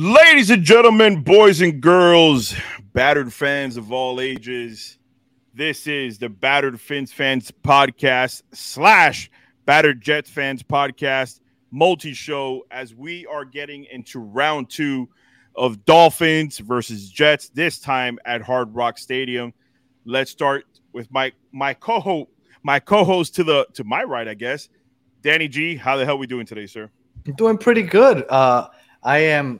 Ladies and gentlemen, boys and girls, battered fans of all ages, this is the Battered Fins Fans Podcast slash Battered Jets Fans Podcast multi show as we are getting into round two of Dolphins versus Jets, this time at Hard Rock Stadium. Let's start with my my co-host, my co-host to the to my right, I guess. Danny G, how the hell are we doing today, sir? Doing pretty good. Uh, I am,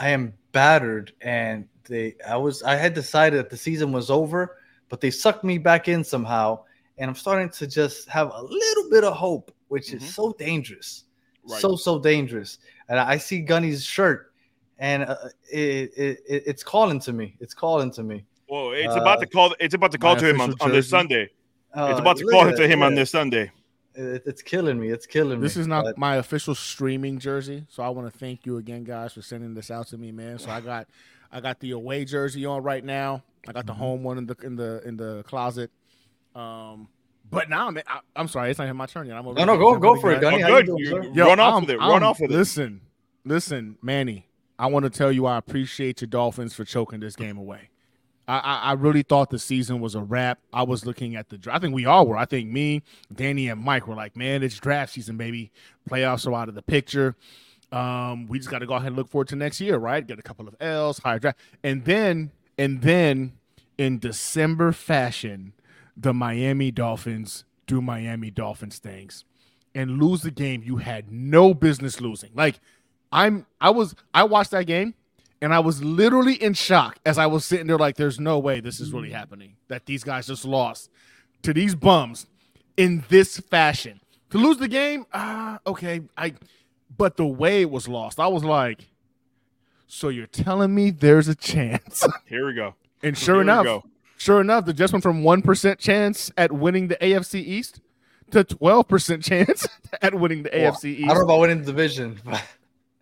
I am battered, and they. I was. I had decided that the season was over, but they sucked me back in somehow, and I'm starting to just have a little bit of hope, which mm-hmm. is so dangerous, right. so so dangerous. And I see Gunny's shirt, and uh, it, it, it, it's calling to me. It's calling to me. Well, it's uh, about to call. It's about to call to him on, on this Sunday. Uh, it's about to call to him on this Sunday. It, it's killing me. It's killing me. This is not but... my official streaming jersey, so I want to thank you again, guys, for sending this out to me, man. So I got, I got the away jersey on right now. I got the mm-hmm. home one in the in the in the closet. Um, but now, I'm, I, am sorry, it's not my turn yet. I'm no, no, go go for it, Gunny. Oh, good. Yo, run off I'm, with it. Run I'm, off with listen, it. Listen, listen, Manny. I want to tell you I appreciate your Dolphins for choking this game away. I, I really thought the season was a wrap. I was looking at the. Draft. I think we all were. I think me, Danny, and Mike were like, "Man, it's draft season, baby. Playoffs are out of the picture. Um, we just got to go ahead and look forward to next year, right? Get a couple of L's, higher draft, and then and then in December fashion, the Miami Dolphins do Miami Dolphins things and lose the game you had no business losing. Like I'm, I was, I watched that game and I was literally in shock as I was sitting there, like, there's no way this is really happening. That these guys just lost to these bums in this fashion. To lose the game, ah, uh, okay. I but the way it was lost, I was like, so you're telling me there's a chance. Here we go. And sure Here enough, sure enough, the just went from one percent chance at winning the AFC East to twelve percent chance at winning the well, AFC East. I don't know about winning the division. But...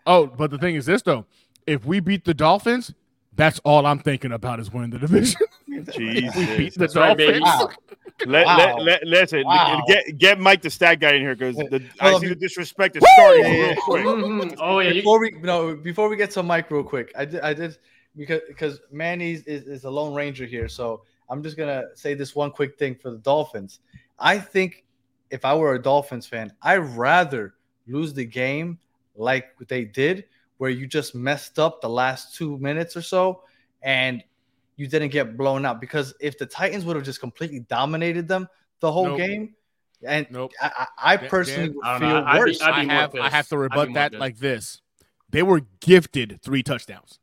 Oh, but the thing is this though if we beat the Dolphins, that's all I'm thinking about is winning the division. Jesus. we beat the that's Dolphins. Right, let, wow. let, let, listen, wow. get get Mike the stat guy in here because I see the disrespect is starting real quick. Mm-hmm. Oh yeah. Before we no, before we get to Mike real quick, I did I did because because Manny is, is a lone ranger here, so I'm just gonna say this one quick thing for the Dolphins. I think if I were a Dolphins fan, I'd rather lose the game like they did where you just messed up the last two minutes or so and you didn't get blown out because if the Titans would have just completely dominated them the whole nope. game, and nope. I, I personally Dan, feel I worse. I'd I'd I have I have to rebut that like this: they were gifted three touchdowns.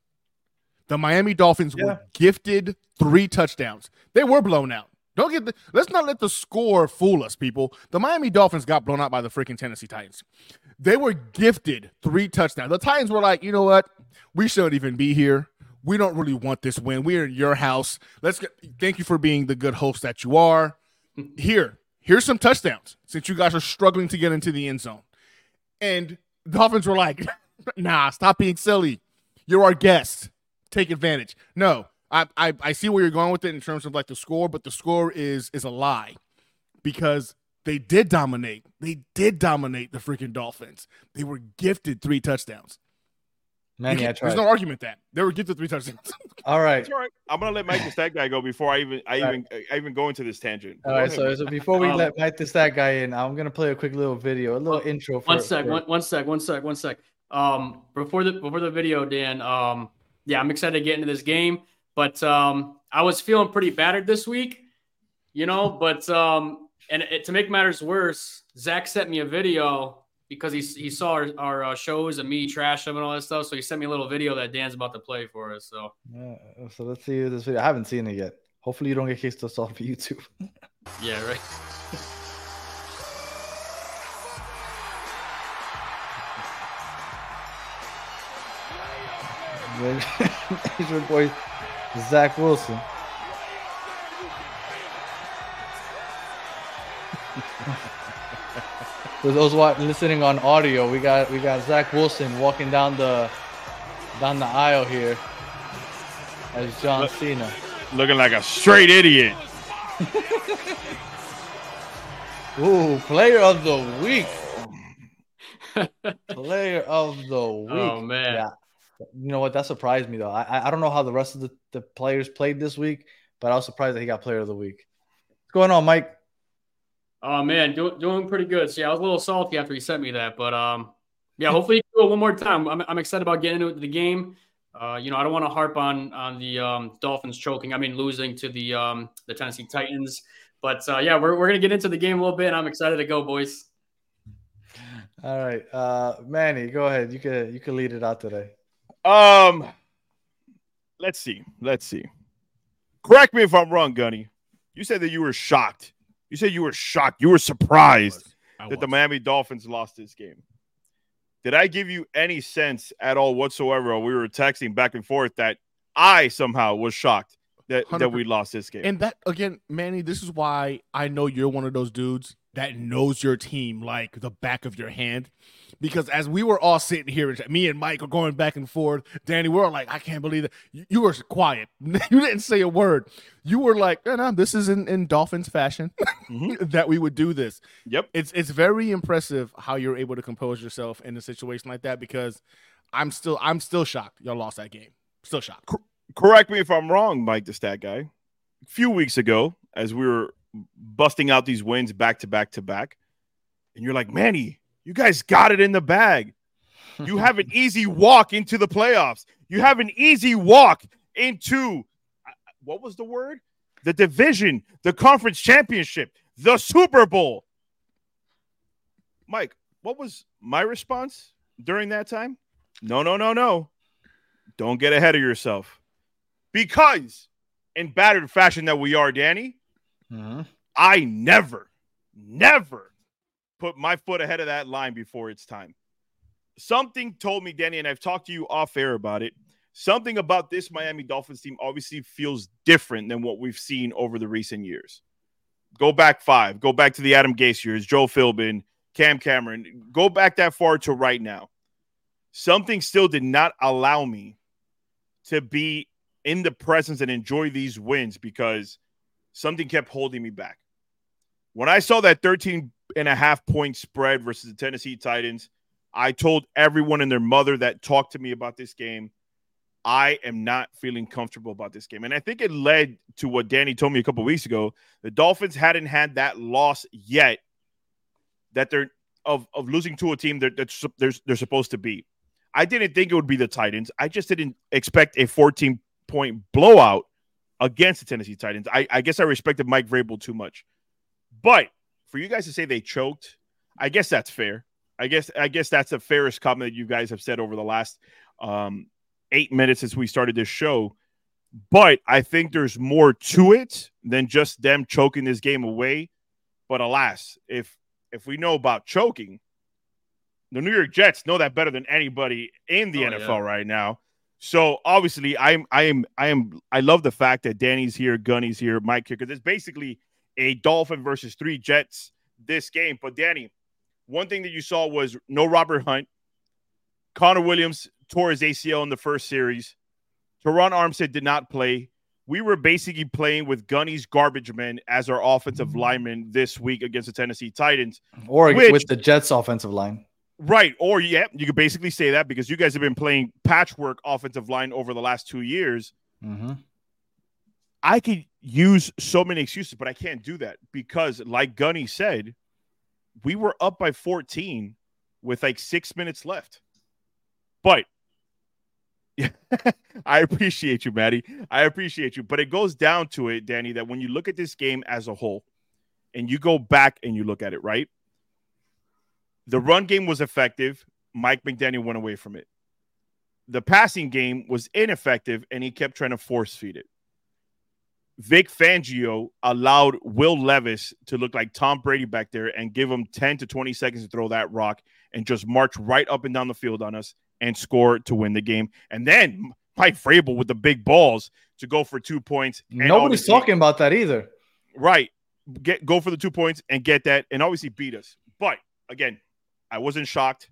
The Miami Dolphins yeah. were gifted three touchdowns. They were blown out. Don't get the let's not let the score fool us, people. The Miami Dolphins got blown out by the freaking Tennessee Titans. They were gifted three touchdowns. The Titans were like, you know what? We shouldn't even be here. We don't really want this win. We're in your house. Let's get thank you for being the good host that you are. Here, here's some touchdowns since you guys are struggling to get into the end zone. And the Dolphins were like, nah, stop being silly. You're our guest. Take advantage. No, I, I I see where you're going with it in terms of like the score, but the score is is a lie because they did dominate. They did dominate the freaking Dolphins. They were gifted three touchdowns. Man, yeah, there's no argument that they were gifted three touchdowns. all right, all right. I'm gonna let Mike the stat guy go before I even I even right. I even go into this tangent. All right, so, so before we um, let Mike the stat guy in, I'm gonna play a quick little video, a little intro. For, one sec, for... One, one sec, one sec, one sec. Um, before the before the video, Dan. Um, yeah, I'm excited to get into this game. But um, I was feeling pretty battered this week, you know. But um, and it, to make matters worse, Zach sent me a video because he, he saw our, our uh, shows and me trash them and all that stuff. So he sent me a little video that Dan's about to play for us. So yeah, so let's see this video. I haven't seen it yet. Hopefully you don't get kicked us off YouTube. yeah, right. Asian boy Zach Wilson. For those listening on audio, we got we got Zach Wilson walking down the down the aisle here as John Look, Cena, looking like a straight idiot. Ooh, player of the week. player of the oh, week. Oh man. Yeah. You know what? That surprised me though. I I don't know how the rest of the, the players played this week, but I was surprised that he got player of the week. What's going on, Mike? Oh man, do, doing pretty good. So yeah, I was a little salty after he sent me that, but um, yeah, hopefully do it one more time. I'm, I'm excited about getting into the game. Uh, you know, I don't want to harp on on the um, Dolphins choking. I mean, losing to the um, the Tennessee Titans. But uh, yeah, we're, we're gonna get into the game a little bit. I'm excited to go, boys. All right, uh, Manny, go ahead. You can you can lead it out today. Um, let's see. Let's see. Correct me if I'm wrong, Gunny. You said that you were shocked. You said you were shocked. You were surprised I was. I that was. the Miami Dolphins lost this game. Did I give you any sense at all whatsoever? We were texting back and forth that I somehow was shocked that, that we lost this game. And that again, Manny, this is why I know you're one of those dudes that knows your team like the back of your hand. Because as we were all sitting here, me and Mike are going back and forth. Danny, we're like, I can't believe that you, you were quiet. you didn't say a word. You were like, no, no this is in, in Dolphins fashion mm-hmm. that we would do this. Yep. It's it's very impressive how you're able to compose yourself in a situation like that because I'm still I'm still shocked y'all lost that game. Still shocked. correct me if I'm wrong, Mike, the stat guy. A few weeks ago, as we were busting out these wins back to back to back. And you're like, Manny, you guys got it in the bag. You have an easy walk into the playoffs. You have an easy walk into uh, what was the word? The division, the conference championship, the Super Bowl. Mike, what was my response during that time? No, no, no, no. Don't get ahead of yourself. Because in battered fashion that we are, Danny, Mm-hmm. I never, never put my foot ahead of that line before it's time. Something told me, Danny, and I've talked to you off air about it. Something about this Miami Dolphins team obviously feels different than what we've seen over the recent years. Go back five, go back to the Adam Gase years, Joe Philbin, Cam Cameron, go back that far to right now. Something still did not allow me to be in the presence and enjoy these wins because something kept holding me back. When I saw that 13 and a half point spread versus the Tennessee Titans, I told everyone and their mother that talked to me about this game, I am not feeling comfortable about this game. And I think it led to what Danny told me a couple weeks ago. The Dolphins hadn't had that loss yet that they're of, of losing to a team that that's, they're, they're supposed to be. I didn't think it would be the Titans. I just didn't expect a 14 point blowout against the Tennessee Titans. I, I guess I respected Mike Vrabel too much. But for you guys to say they choked, I guess that's fair. I guess I guess that's the fairest comment that you guys have said over the last um, eight minutes since we started this show. But I think there's more to it than just them choking this game away. But alas, if if we know about choking, the New York Jets know that better than anybody in the oh, NFL yeah. right now. So obviously, I'm I am I am I love the fact that Danny's here, Gunny's here, Mike here, because it's basically a Dolphin versus three Jets this game. But Danny, one thing that you saw was no Robert Hunt. Connor Williams tore his ACL in the first series. Terron Armstead did not play. We were basically playing with Gunny's garbage men as our offensive lineman this week against the Tennessee Titans. Or which, with the Jets offensive line. Right. Or, yeah, you could basically say that because you guys have been playing patchwork offensive line over the last two years. Mm-hmm. I could use so many excuses, but I can't do that because, like Gunny said, we were up by 14 with like six minutes left. But yeah, I appreciate you, Maddie. I appreciate you. But it goes down to it, Danny, that when you look at this game as a whole and you go back and you look at it, right? The run game was effective. Mike McDaniel went away from it. The passing game was ineffective, and he kept trying to force feed it. Vic Fangio allowed Will Levis to look like Tom Brady back there and give him 10 to 20 seconds to throw that rock and just march right up and down the field on us and score to win the game. And then Mike Vrabel with the big balls to go for two points. Nobody's talking about that either. Right. Get go for the two points and get that and obviously beat us. But again, I wasn't shocked.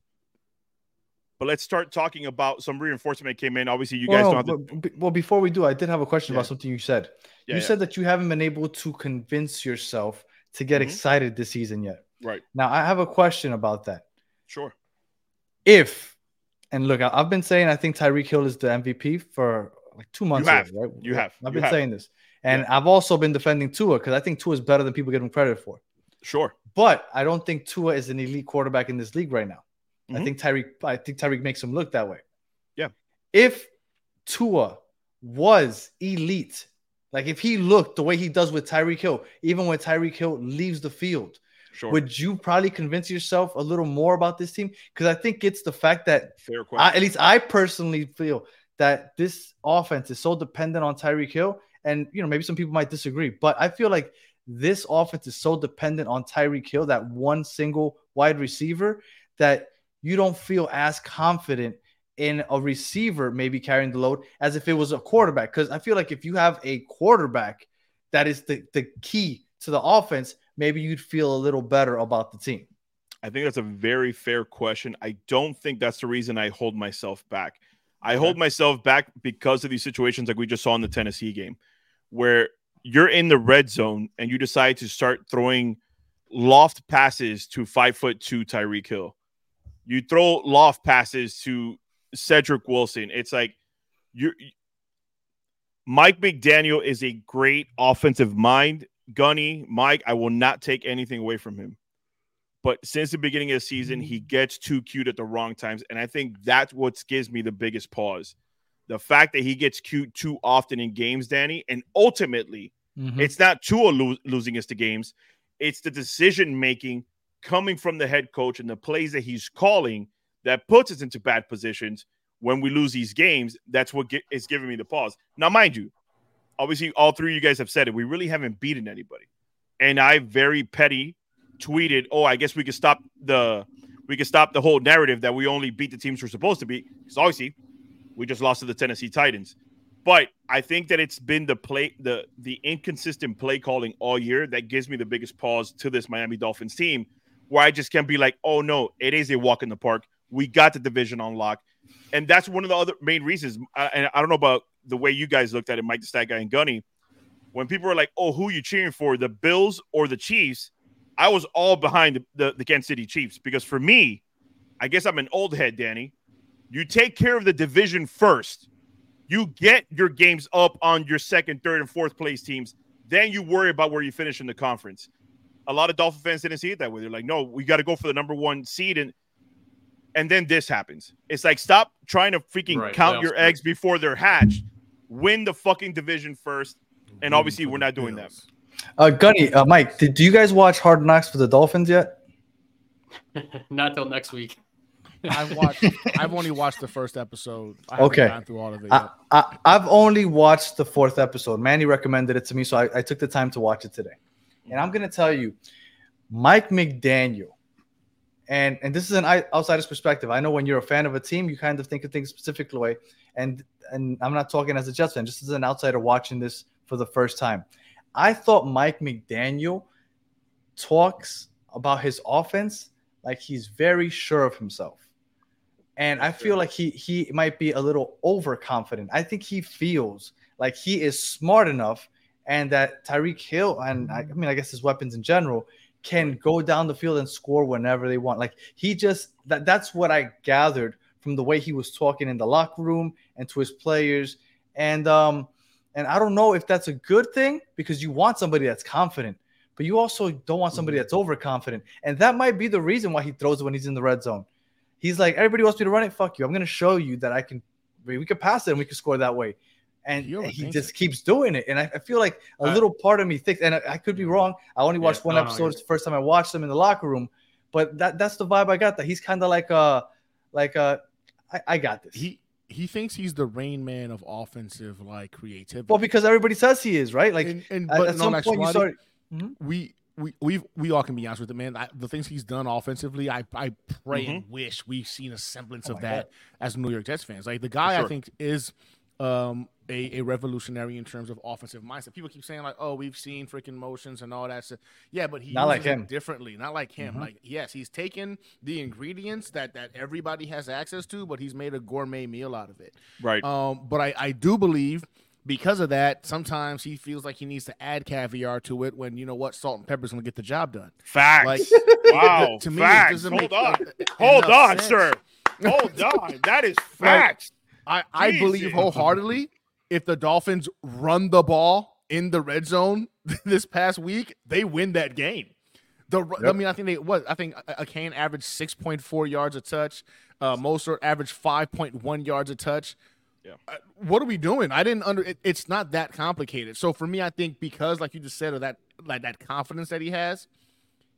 But let's start talking about some reinforcement came in. Obviously, you guys well, don't have to... Well, before we do, I did have a question yeah. about something you said. Yeah, you yeah. said that you haven't been able to convince yourself to get mm-hmm. excited this season yet. Right. Now, I have a question about that. Sure. If, and look, I've been saying I think Tyreek Hill is the MVP for like two months. You have, right? You have. I've you been have. saying this, and. I've also been defending Tua because I think Tua is better than people give him credit for. Sure, but I don't think Tua is an elite quarterback in this league right now. Mm-hmm. I think Tyreek. I think Tyreek makes him look that way. Yeah. If Tua was elite, like if he looked the way he does with Tyreek Hill, even when Tyreek Hill leaves the field, Sure. Would you probably convince yourself a little more about this team? Because I think it's the fact that, Fair I, at least I personally feel that this offense is so dependent on Tyreek Hill. And, you know, maybe some people might disagree, but I feel like this offense is so dependent on Tyreek Hill, that one single wide receiver, that you don't feel as confident in a receiver maybe carrying the load as if it was a quarterback. Because I feel like if you have a quarterback that is the, the key to the offense, maybe you'd feel a little better about the team? I think that's a very fair question. I don't think that's the reason I hold myself back. I hold myself back because of these situations like we just saw in the Tennessee game, where you're in the red zone and you decide to start throwing loft passes to five foot two Tyreek Hill. You throw loft passes to Cedric Wilson. It's like you're Mike McDaniel is a great offensive mind Gunny, Mike, I will not take anything away from him. But since the beginning of the season, he mm. gets too cute at the wrong times. And I think that's what gives me the biggest pause. The fact that he gets cute too often in games, Danny, and ultimately, mm-hmm. it's not Tua lo- losing us to games, it's the decision making coming from the head coach and the plays that he's calling that puts us into bad positions when we lose these games. That's what get, is giving me the pause. Now, mind you, obviously all three of you guys have said it. We really haven't beaten anybody. And I very petty tweeted, "Oh, I guess we could stop the we could stop the whole narrative that we only beat the teams we're supposed to beat." Because obviously, we just lost to the Tennessee Titans. But I think that it's been the play the the inconsistent play calling all year that gives me the biggest pause to this Miami Dolphins team, where I just can't be like, "Oh no, it is a walk in the park. We got the division on lock." And that's one of the other main reasons. And I don't know about the way you guys looked at it, Mike the Stat Guy and Gunny, when people were like, "Oh, who you cheering for, the Bills or the Chiefs?" I was all behind the, the, the Kansas City Chiefs because for me, I guess I'm an old head, Danny. You take care of the division first. You get your games up on your second, third, and fourth place teams. Then you worry about where you finish in the conference. A lot of Dolphin fans didn't see it that way. They're like, no, we got to go for the number one seed. And and then this happens. It's like stop trying to freaking right, count your eggs before they're hatched win the fucking division first. And obviously, we're not doing that. Uh, Gunny, uh, Mike, did do you guys watch Hard Knocks for the Dolphins yet? not till next week. I've watched. I've only watched the first episode. okay. through all of it. I, I, have only watched the fourth episode. Manny recommended it to me, so I, I took the time to watch it today. And I'm gonna tell you, Mike McDaniel, and and this is an outsider's perspective. I know when you're a fan of a team, you kind of think of things specific way. And and I'm not talking as a Jets fan, just as an outsider watching this for the first time. I thought Mike McDaniel talks about his offense like he's very sure of himself. And I feel like he he might be a little overconfident. I think he feels like he is smart enough and that Tyreek Hill and I, I mean I guess his weapons in general can go down the field and score whenever they want. Like he just that that's what I gathered from the way he was talking in the locker room and to his players. And um, and I don't know if that's a good thing because you want somebody that's confident, but you also don't want somebody that's overconfident. And that might be the reason why he throws it when he's in the red zone. He's like, everybody wants me to run it. Fuck you. I'm gonna show you that I can. We can pass it and we can score that way. And he just it. keeps doing it. And I, I feel like a uh, little part of me thinks, and I, I, could be wrong. I only watched yeah, one no, episode. No, it's the first time I watched him in the locker room, but that that's the vibe I got. That he's kind of like a like a I, I got this. He he thinks he's the rain man of offensive like creativity. Well, because everybody says he is, right? Like, and, and but at some point you. Mm-hmm. We we we we all can be honest with it, man. I, the things he's done offensively, I I pray mm-hmm. and wish we've seen a semblance oh of that God. as New York Jets fans. Like the guy, sure. I think is um a, a revolutionary in terms of offensive mindset. People keep saying like, "Oh, we've seen freaking motions and all that stuff." Yeah, but he not like him differently. Not like him. Mm-hmm. Like yes, he's taken the ingredients that that everybody has access to, but he's made a gourmet meal out of it. Right. Um, but I I do believe because of that, sometimes he feels like he needs to add caviar to it when you know what salt and pepper is going to get the job done. Facts. Like, wow. to me, Facts. Hold on. Hold on, sense. sir. Hold on, that is facts. I, I believe wholeheartedly if the Dolphins run the ball in the red zone this past week, they win that game. The yep. I mean, I think they what I think Achane averaged six point four yards a touch. Uh, Mostert averaged five point one yards a touch. Yeah. Uh, what are we doing? I didn't under. It, it's not that complicated. So for me, I think because, like you just said, of that like that confidence that he has,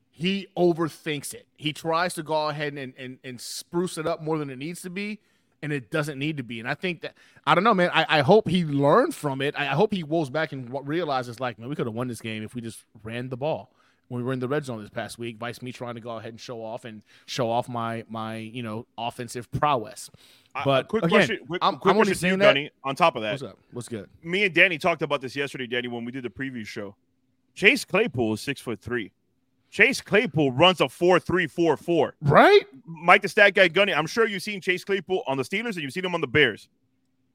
he overthinks it. He tries to go ahead and, and, and spruce it up more than it needs to be, and it doesn't need to be. And I think that I don't know, man. I, I hope he learned from it. I, I hope he goes back and realizes, like, man, we could have won this game if we just ran the ball when we were in the red zone this past week. Vice me trying to go ahead and show off and show off my my you know offensive prowess. But quick again, question, quick, I'm, quick I'm question you, Gunny, On top of that, what's up? What's good? Me and Danny talked about this yesterday, Danny, when we did the preview show. Chase Claypool is six foot three. Chase Claypool runs a four three four four. Right? Mike the stat guy Gunny. I'm sure you've seen Chase Claypool on the Steelers and you've seen him on the Bears.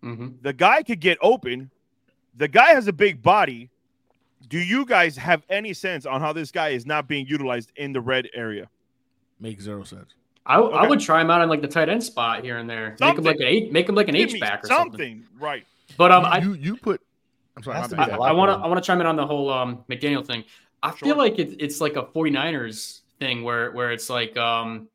Mm-hmm. The guy could get open. The guy has a big body. Do you guys have any sense on how this guy is not being utilized in the red area? Makes zero sense. I, okay. I would try him out in like the tight end spot here and there. Something. Make him like an eight, make him like an H back or something. something. Right. But um, you, I you, you put. I'm sorry. I want to I want to chime in on the whole um McDaniel thing. I sure. feel like it, it's like a 49ers thing where where it's like um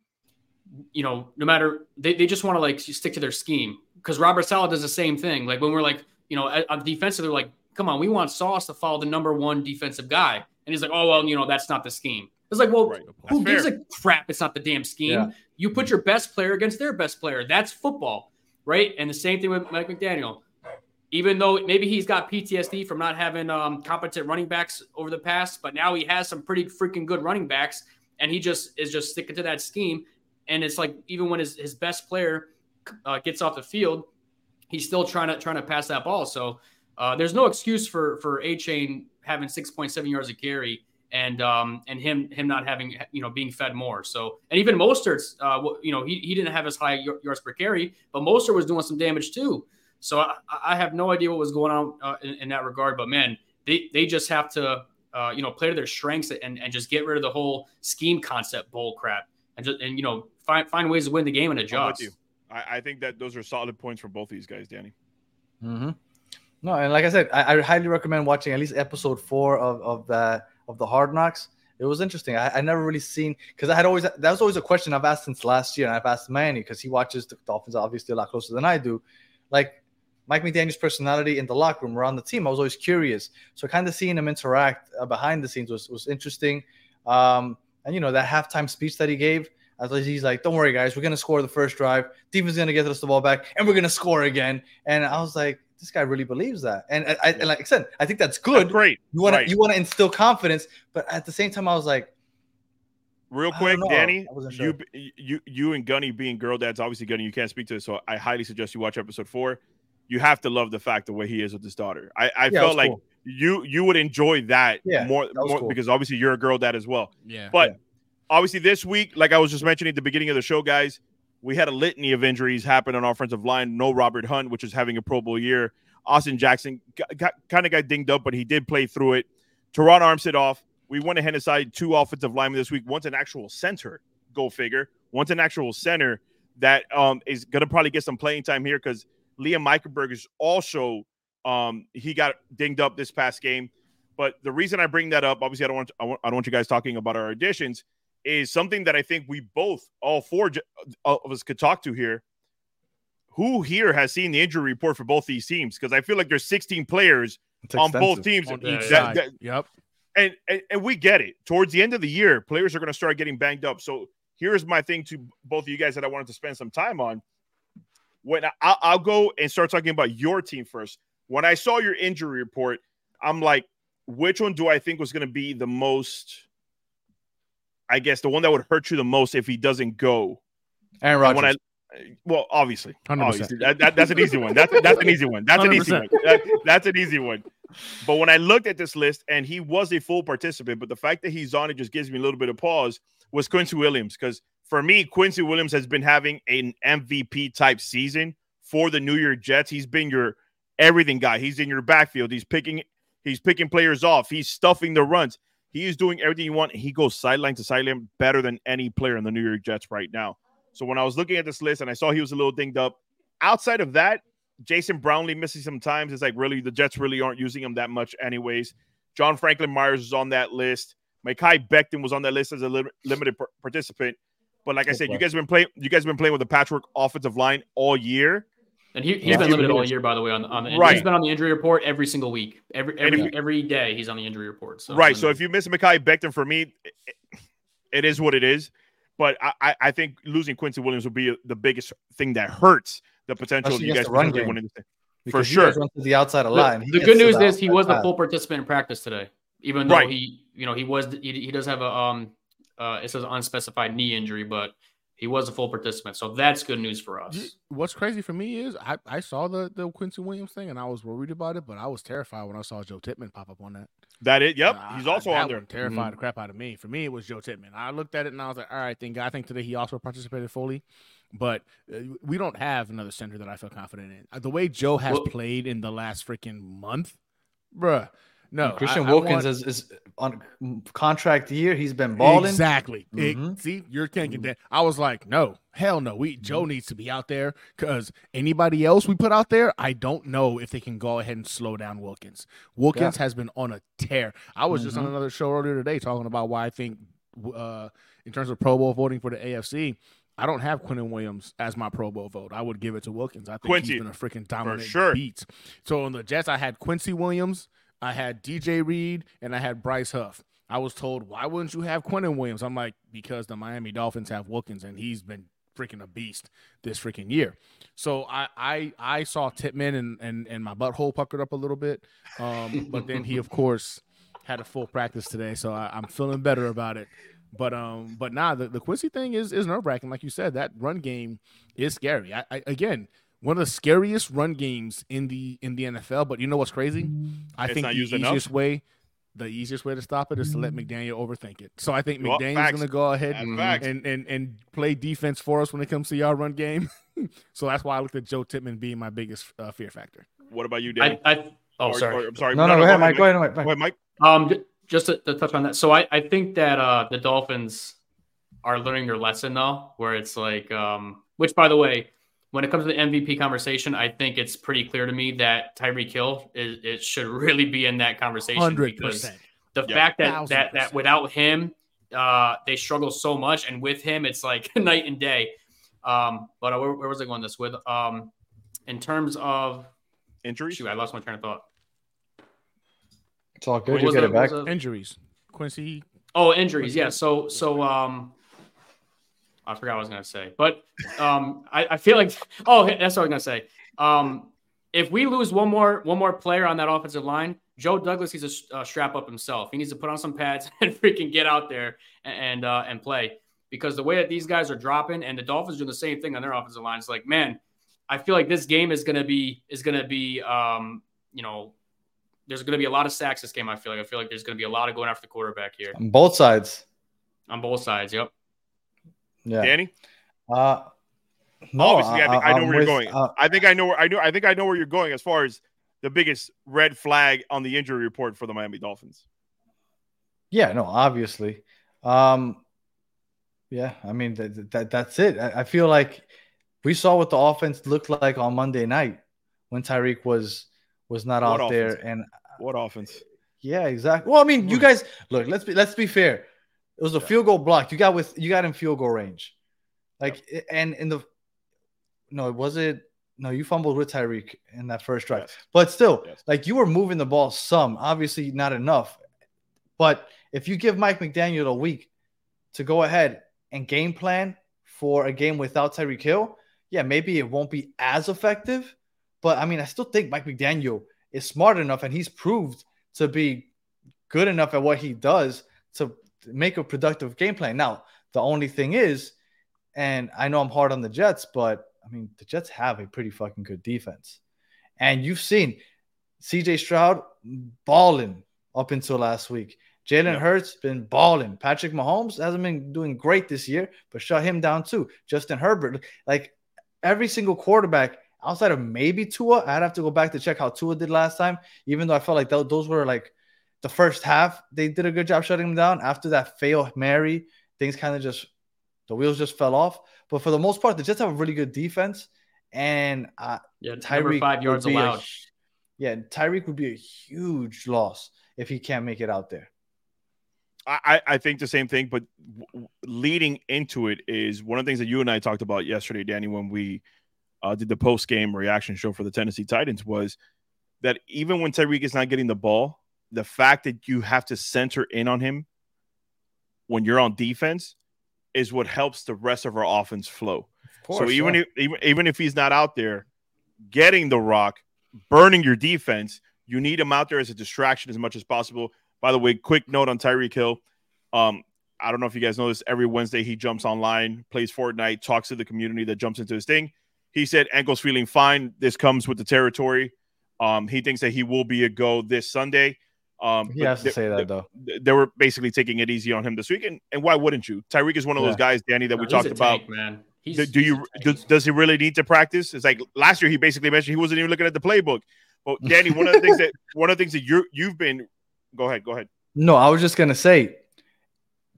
you know no matter they, they just want to like stick to their scheme because Robert Saleh does the same thing. Like when we're like you know on defensive they're like come on we want Sauce to follow the number one defensive guy and he's like oh well you know that's not the scheme. It's like, well, right. who gives fair. a crap? It's not the damn scheme. Yeah. You put your best player against their best player. That's football, right? And the same thing with Mike McDaniel. Even though maybe he's got PTSD from not having um, competent running backs over the past, but now he has some pretty freaking good running backs, and he just is just sticking to that scheme. And it's like even when his, his best player uh, gets off the field, he's still trying to trying to pass that ball. So uh, there's no excuse for for Achane having 6.7 yards a carry and um, and him him not having you know being fed more. So and even Mostert's uh, you know he, he didn't have as high yards per carry, but Mostert was doing some damage too. So I, I have no idea what was going on uh, in, in, that regard. But man, they they just have to uh, you know play to their strengths and, and just get rid of the whole scheme concept bull crap and just and you know find find ways to win the game and adjust. I, I, think that those are solid points for both of these guys, Danny. Mm-hmm. No, and like I said, I, I highly recommend watching at least episode four of of that of the Hard Knocks. It was interesting. I, I never really seen because I had always that was always a question I've asked since last year, and I've asked Manny because he watches the Dolphins obviously a lot closer than I do. Like Mike McDaniel's personality in the locker room around the team, I was always curious. So kind of seeing him interact uh, behind the scenes was was interesting. Um, and you know that halftime speech that he gave, I was he's like, "Don't worry, guys, we're gonna score the first drive. Defense gonna get us the ball back, and we're gonna score again." And I was like, this guy really believes that. And I, and like I said, I think that's good. That's great. You want right. to you want to instill confidence, but at the same time, I was like, real quick, Danny, sure. you you you and Gunny being girl dads, obviously Gunny, you can't speak to this, so I highly suggest you watch episode four. You have to love the fact the way he is with his daughter. I, I yeah, felt like cool. you you would enjoy that yeah, more, that more cool. because obviously you're a girl dad as well. Yeah. But yeah. obviously this week, like I was just mentioning at the beginning of the show, guys, we had a litany of injuries happen on our offensive line. No Robert Hunt, which is having a Pro Bowl year. Austin Jackson kind of got dinged up, but he did play through it. Terron Armstead. Off. We went ahead and decided two offensive linemen this week. One's an actual center, go figure. One's an actual center that um, is going to probably get some playing time here because Liam Eichenberg is also um, he got dinged up this past game. But the reason I bring that up, obviously, I don't want I, want, I don't want you guys talking about our additions, is something that I think we both, all four uh, of us, could talk to here who here has seen the injury report for both these teams? Because I feel like there's 16 players on both teams. On that, that, yep. And, and and we get it. Towards the end of the year, players are going to start getting banged up. So here's my thing to both of you guys that I wanted to spend some time on. When I, I'll go and start talking about your team first. When I saw your injury report, I'm like, which one do I think was going to be the most? I guess the one that would hurt you the most if he doesn't go. Aaron uh, Rodgers. when I well, obviously, obviously. That, that, that's an easy one. That's that's an easy one. That's 100%. an easy one. That, that's an easy one. But when I looked at this list, and he was a full participant, but the fact that he's on it just gives me a little bit of pause. Was Quincy Williams because for me, Quincy Williams has been having an MVP type season for the New York Jets. He's been your everything guy. He's in your backfield. He's picking. He's picking players off. He's stuffing the runs. He is doing everything you want. He goes sideline to sideline better than any player in the New York Jets right now. So when I was looking at this list and I saw he was a little dinged up, outside of that, Jason Brownlee missing some times. It's like really the Jets really aren't using him that much, anyways. John Franklin Myers is on that list. Mekhi Becton was on that list as a li- limited par- participant. But like I said, you guys have been playing. You guys have been playing with the patchwork offensive line all year. And he, has yeah. been limited all year, by the way. On, on the, right. he's been on the injury report every single week. Every every you, every day he's on the injury report. So right. So if you miss Mekhi Becton, for me, it, it is what it is. But I, I think losing Quincy Williams would be the biggest thing that hurts the potential of you guys potentially winning this thing. For sure. Run to the outside of line. The, the good news is he was a full participant in practice today, even though right. he, you know, he was he, he does have a um uh it says unspecified knee injury, but he was a full participant. So that's good news for us. What's crazy for me is I, I saw the, the Quincy Williams thing and I was worried about it, but I was terrified when I saw Joe Tippmann pop up on that. That it? Yep. Uh, He's also I, on there. Terrified mm-hmm. the crap out of me. For me, it was Joe Tippmann. I looked at it and I was like, all right, think I think today he also participated fully, but uh, we don't have another center that I feel confident in. Uh, the way Joe has well, played in the last freaking month, bruh. No, Christian I, Wilkins I want, is, is on contract year. He's been balling exactly. Mm-hmm. It, see, you're thinking mm-hmm. that. I was like, no, hell no. We Joe mm-hmm. needs to be out there because anybody else we put out there, I don't know if they can go ahead and slow down Wilkins. Wilkins yeah. has been on a tear. I was just on mm-hmm. another show earlier today talking about why I think, uh, in terms of Pro Bowl voting for the AFC, I don't have Quinnen Williams as my Pro Bowl vote. I would give it to Wilkins. I think Quincy, he's been a freaking dominant sure. beat. So on the Jets, I had Quincy Williams. I had DJ Reed and I had Bryce Huff. I was told, why wouldn't you have Quinnen Williams? I'm like, because the Miami Dolphins have Wilkins and he's been freaking a beast this freaking year. So I I, I saw Tippmann and, and and my butthole puckered up a little bit. Um, but then he of course had a full practice today, so I, am feeling better about it. But um, but nah, the, the Quincy thing is is nerve wracking. Like you said, that run game is scary. I, I again, one of the scariest run games in the in the NFL. But you know what's crazy? I it's think the easiest enough. way, the easiest way to stop it is to let McDaniel overthink it. So I think well, McDaniel's going to go ahead and, and, and and play defense for us when it comes to our run game. so that's why I looked at Joe Tippmann being my biggest uh, fear factor. What about you, Dan? I, I, oh, or, sorry. Or, I'm sorry. No, no, no, go, ahead, Mike. Go ahead, Mike. Go ahead, Mike. Um, just to, to touch on that. So I, I think that uh, the Dolphins are learning their lesson though, where it's like, um, which by the way, when it comes to the MVP conversation, I think it's pretty clear to me that Tyreek Hill is it should really be in that conversation 100%. because the yep. fact that, that that without him, uh, they struggle so much, and with him, it's like night and day. Um, but uh, where, where, was I going this with? Um, in terms of injuries, shoot, I lost my train of thought. It's all good. You get it back. Injuries, Quincy. Oh, injuries. Yeah. So so um, I forgot what I was gonna say, but um, I, I feel like oh, that's what I was gonna say. Um, if we lose one more one more player on that offensive line, Joe Douglas needs to uh, strap up himself. He needs to put on some pads and freaking get out there and and, uh, and play because the way that these guys are dropping and the Dolphins doing the same thing on their offensive line, it's like man, I feel like this game is gonna be is gonna be um, you know there's going to be a lot of sacks this game. I feel like I feel like there's going to be a lot of going after the quarterback here on both sides. On both sides, yep. Yeah. Danny? Uh no, Obviously, I think I, I know I'm where with, you're going. Uh, I think I know where I know. I think I know where you're going as far as the biggest red flag on the injury report for the Miami Dolphins. Yeah, no, obviously. Um, yeah, I mean that, that that's it. I, I, feel like we saw what the offense looked like on Monday night when Tyreek was was not what out offense? there. And what offense? Yeah, exactly. Well, I mean, you guys look. Let's be let's be fair. It was a yeah. field goal block. You got with you got in field goal range, like yep. and in the no, was it no? You fumbled with Tyreek in that first drive, yes. but still, yes. like you were moving the ball some, obviously not enough. But if you give Mike McDaniel a week to go ahead and game plan for a game without Tyreek Hill, yeah, maybe it won't be as effective. But I mean, I still think Mike McDaniel is smart enough and he's proved to be good enough at what he does to make a productive game plan. Now, the only thing is, and I know I'm hard on the Jets, but I mean, the Jets have a pretty fucking good defense. And you've seen CJ Stroud balling up until last week. Jalen yeah. Hurts been balling. Patrick Mahomes hasn't been doing great this year, but shut him down too. Justin Herbert, like every single quarterback outside of maybe Tua, I'd have to go back to check how Tua did last time. Even though I felt like th- those were like the first half, they did a good job shutting him down. After that fail Mary, things kind of just the wheels just fell off. But for the most part, the Jets have a really good defense. And uh, yeah, Tyreek five yards allowed. A, yeah, Tyreek would be a huge loss if he can't make it out there. I, I think the same thing, but leading into it is one of the things that you and I talked about yesterday, Danny, when we uh, did the post game reaction show for the Tennessee Titans was that even when Tyreek is not getting the ball, the fact that you have to center in on him when you're on defense is what helps the rest of our offense flow. Course, so even yeah. if even, even if he's not out there getting the rock, burning your defense, you need him out there as a distraction as much as possible. By the way, quick note on Tyreek Hill. Um, I don't know if you guys know this. Every Wednesday he jumps online, plays Fortnite, talks to the community that jumps into his thing. He said ankle's feeling fine. This comes with the territory. Um, he thinks that he will be a go this Sunday. Um, he has to say that though. They were basically taking it easy on him this week, and, and why wouldn't you? Tyreek is one of yeah. those guys, Danny, that no, we talked about. Tank, man. He's, do, do you does, does, he really need to practice? It's like last year he basically mentioned he wasn't even looking at the playbook. But Danny, one of the things that one of the things that you you've been. Go ahead. Go ahead. No, I was just gonna say,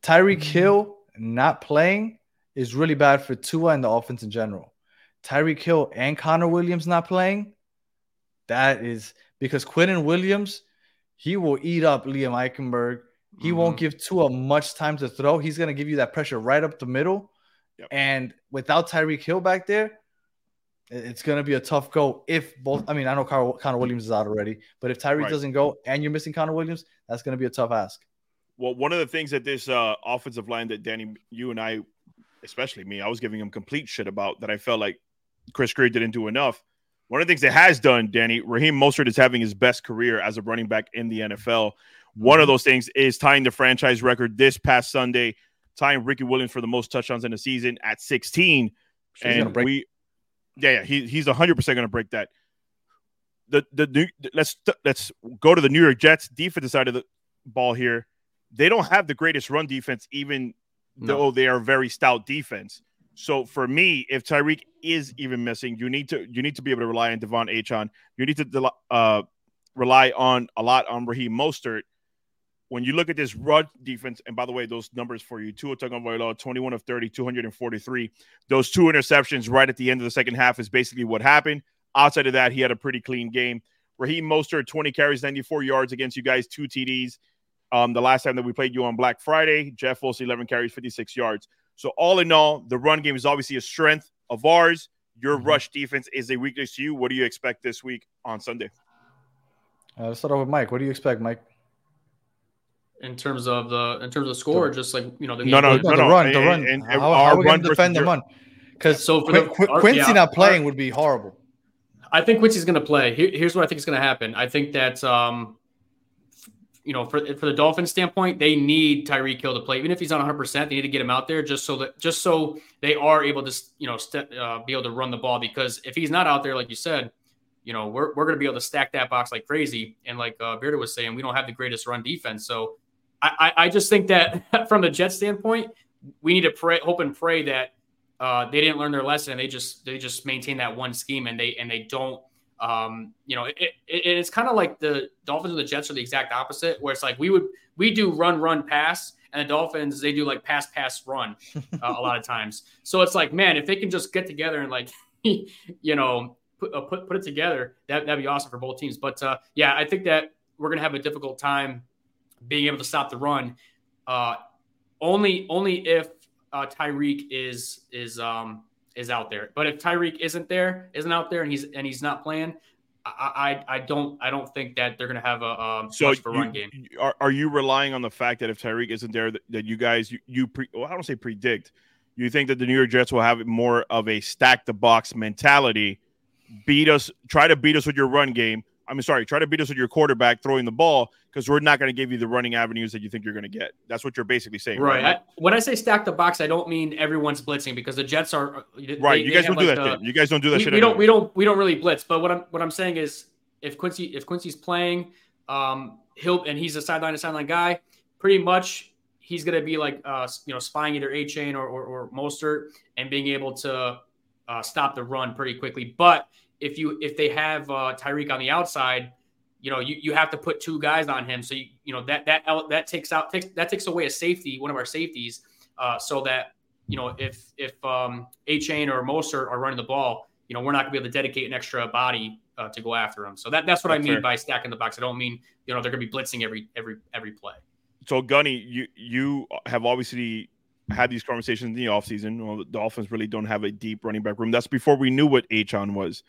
Tyreek Hill not playing is really bad for Tua and the offense in general. Tyreek Hill and Connor Williams not playing, that is because Quinnen Williams, he will eat up Liam Eichenberg. He mm-hmm. won't give Tua much time to throw. He's gonna give you that pressure right up the middle. Yep. And without Tyreek Hill back there, it's going to be a tough go if both. I mean, I know Connor Williams is out already, but if Tyreek right. doesn't go and you're missing Connor Williams, that's going to be a tough ask. Well, one of the things that this uh, offensive line that Danny, you and I, especially me, I was giving him complete shit about that I felt like Chris Grier didn't do enough. One of the things it has done, Danny, Raheem Mostert is having his best career as a running back in the NFL. One of mm-hmm. those things is tying the franchise record this past Sunday, tying Ricky Williams for the most touchdowns in the season at 16. So and we yeah, yeah, he, he's 100 percent going to break that. The the new let's let's go to the New York Jets defensive side of the ball here. They don't have the greatest run defense, even no. though they are very stout defense. So for me, if Tyreek is even missing, you need to you need to be able to rely on De'Von Achane. You need to uh, rely on a lot on Raheem Mostert when you look at this run defense, and by the way, those numbers for you, Tua Tagovailoa, 21 of 30, 243. Those two interceptions right at the end of the second half is basically what happened. Outside of that, he had a pretty clean game. Raheem Mostert, 20 carries, 94 yards against you guys, two TDs. Um, the last time that we played you on Black Friday, Jeff Wilson, 11 carries, 56 yards. So all in all, the run game is obviously a strength of ours. Your mm-hmm. rush defense is a weakness to you. What do you expect this week on Sunday? Uh, let's start off with Mike. What do you expect, Mike? in terms of the in terms of the score, just like you know the no no no, the run the run. And, and how, how are we going to defend the run? Because so for Qu- the, Quincy yeah, not playing our, would be horrible. I think Quincy's going to play. Here, here's what I think is going to happen. I think that um, you know, for for the Dolphins standpoint, they need Tyreek Hill to play. Even if he's not 100, percent they need to get him out there just so that just so they are able to you know uh, be able to run the ball. Because if he's not out there, like you said, you know, we're we're going to be able to stack that box like crazy. And like uh, Bearder was saying, we don't have the greatest run defense, so I, I just think that from the Jets standpoint, we need to pray, hope and pray that uh, they didn't learn their lesson and they just they just maintain that one scheme and they and they don't um, you know it, it, it's kind of like the Dolphins and the Jets are the exact opposite where it's like we would we do run run pass and the Dolphins they do like pass pass run uh, a lot of times so it's like man if they can just get together and like you know put, uh, put put it together that that'd be awesome for both teams but uh, yeah I think that we're gonna have a difficult time being able to stop the run. Uh, only only if uh, Tyreek is is um, is out there. But if Tyreek isn't there, isn't out there, and he's and he's not playing, I I, I don't I don't think that they're going to have a um, so for you, run game. Are, are you relying on the fact that if Tyreek isn't there, that, that you guys you, you pre, well, I don't say predict, you think that the New York Jets will have more of a stack the box mentality, beat us, try to beat us with your run game, I'm sorry, try to beat us with your quarterback throwing the ball because we're not going to give you the running avenues that you think you're going to get. That's what you're basically saying, right? right? I, when I say stack the box, I don't mean everyone's blitzing because the Jets are they, right. You guys don't do that. The, you guys don't do that. We, shit we don't. We don't. We don't really blitz. But what I'm what I'm saying is, if Quincy if Quincy's playing, um, he'll and he's a sideline to sideline guy. Pretty much, he's going to be like uh, you know spying either Achane or, or or Mostert and being able to uh, stop the run pretty quickly. But if you if they have uh, Tyreek on the outside, you know you, you have to put two guys on him. So you you know that that that takes out takes that takes away a safety, one of our safeties, uh, so that you know, if if um, Achane or Mostert are running the ball, you know, we're not going to be able to dedicate an extra body uh, to go after them. So that that's what that's I mean fair. by stacking the box. I don't mean you know they're going to be blitzing every every every play. So Gunny, you you have obviously had these conversations in the offseason. Well, the Dolphins really don't have a deep running back room. That's before we knew what Achane was.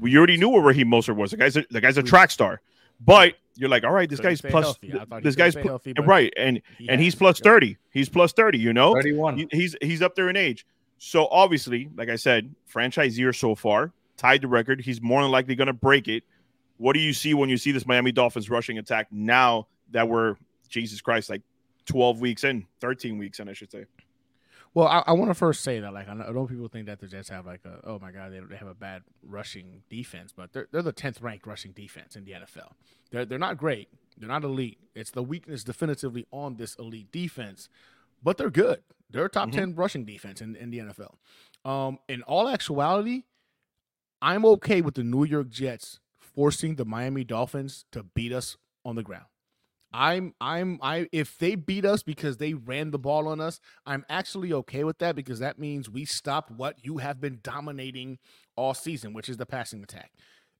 We already knew where Raheem Mostert was. The guy's a, the guy's a track star. But you're like, all right, this guy's plus. This guy's pl- healthy, right, and he and he's plus thirty. He's plus thirty. You know, thirty-one. He, he's he's up there in age. So obviously, like I said, franchise year so far, tied the record. He's more than likely going to break it. What do you see when you see this Miami Dolphins rushing attack now that we're Jesus Christ, like twelve weeks in, thirteen weeks in, I should say. Well, I, I want to first say that, like, I know, I know, people think that the Jets have like a, oh my god, they, they have a bad rushing defense, but they're they're the tenth ranked rushing defense in the NFL. They're they're not great. They're not elite. It's the weakness definitively on this elite defense, but they're good. They're a top mm-hmm. ten rushing defense in, in the NFL. Um, in all actuality, I'm okay with the New York Jets forcing the Miami Dolphins to beat us on the ground. I'm I'm I if they beat us because they ran the ball on us, I'm actually okay with that because that means we stop what you have been dominating all season, which is the passing attack.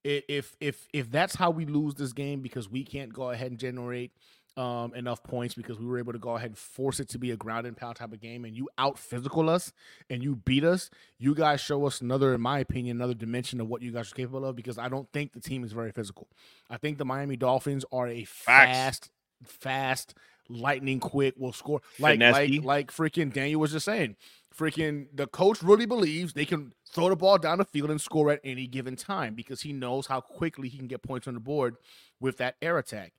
If if if that's how we lose this game because we can't go ahead and generate um, enough points because we were able to go ahead and force it to be a ground and pound type of game, and you out physical us and you beat us, you guys show us another, in my opinion, another dimension of what you guys are capable of because I don't think the team is very physical. I think the Miami Dolphins are a Facts. Fast lightning quick, will score. Like like like freaking Daniel was just saying. Freaking the coach really believes they can throw the ball down the field and score at any given time because he knows how quickly he can get points on the board with that air attack.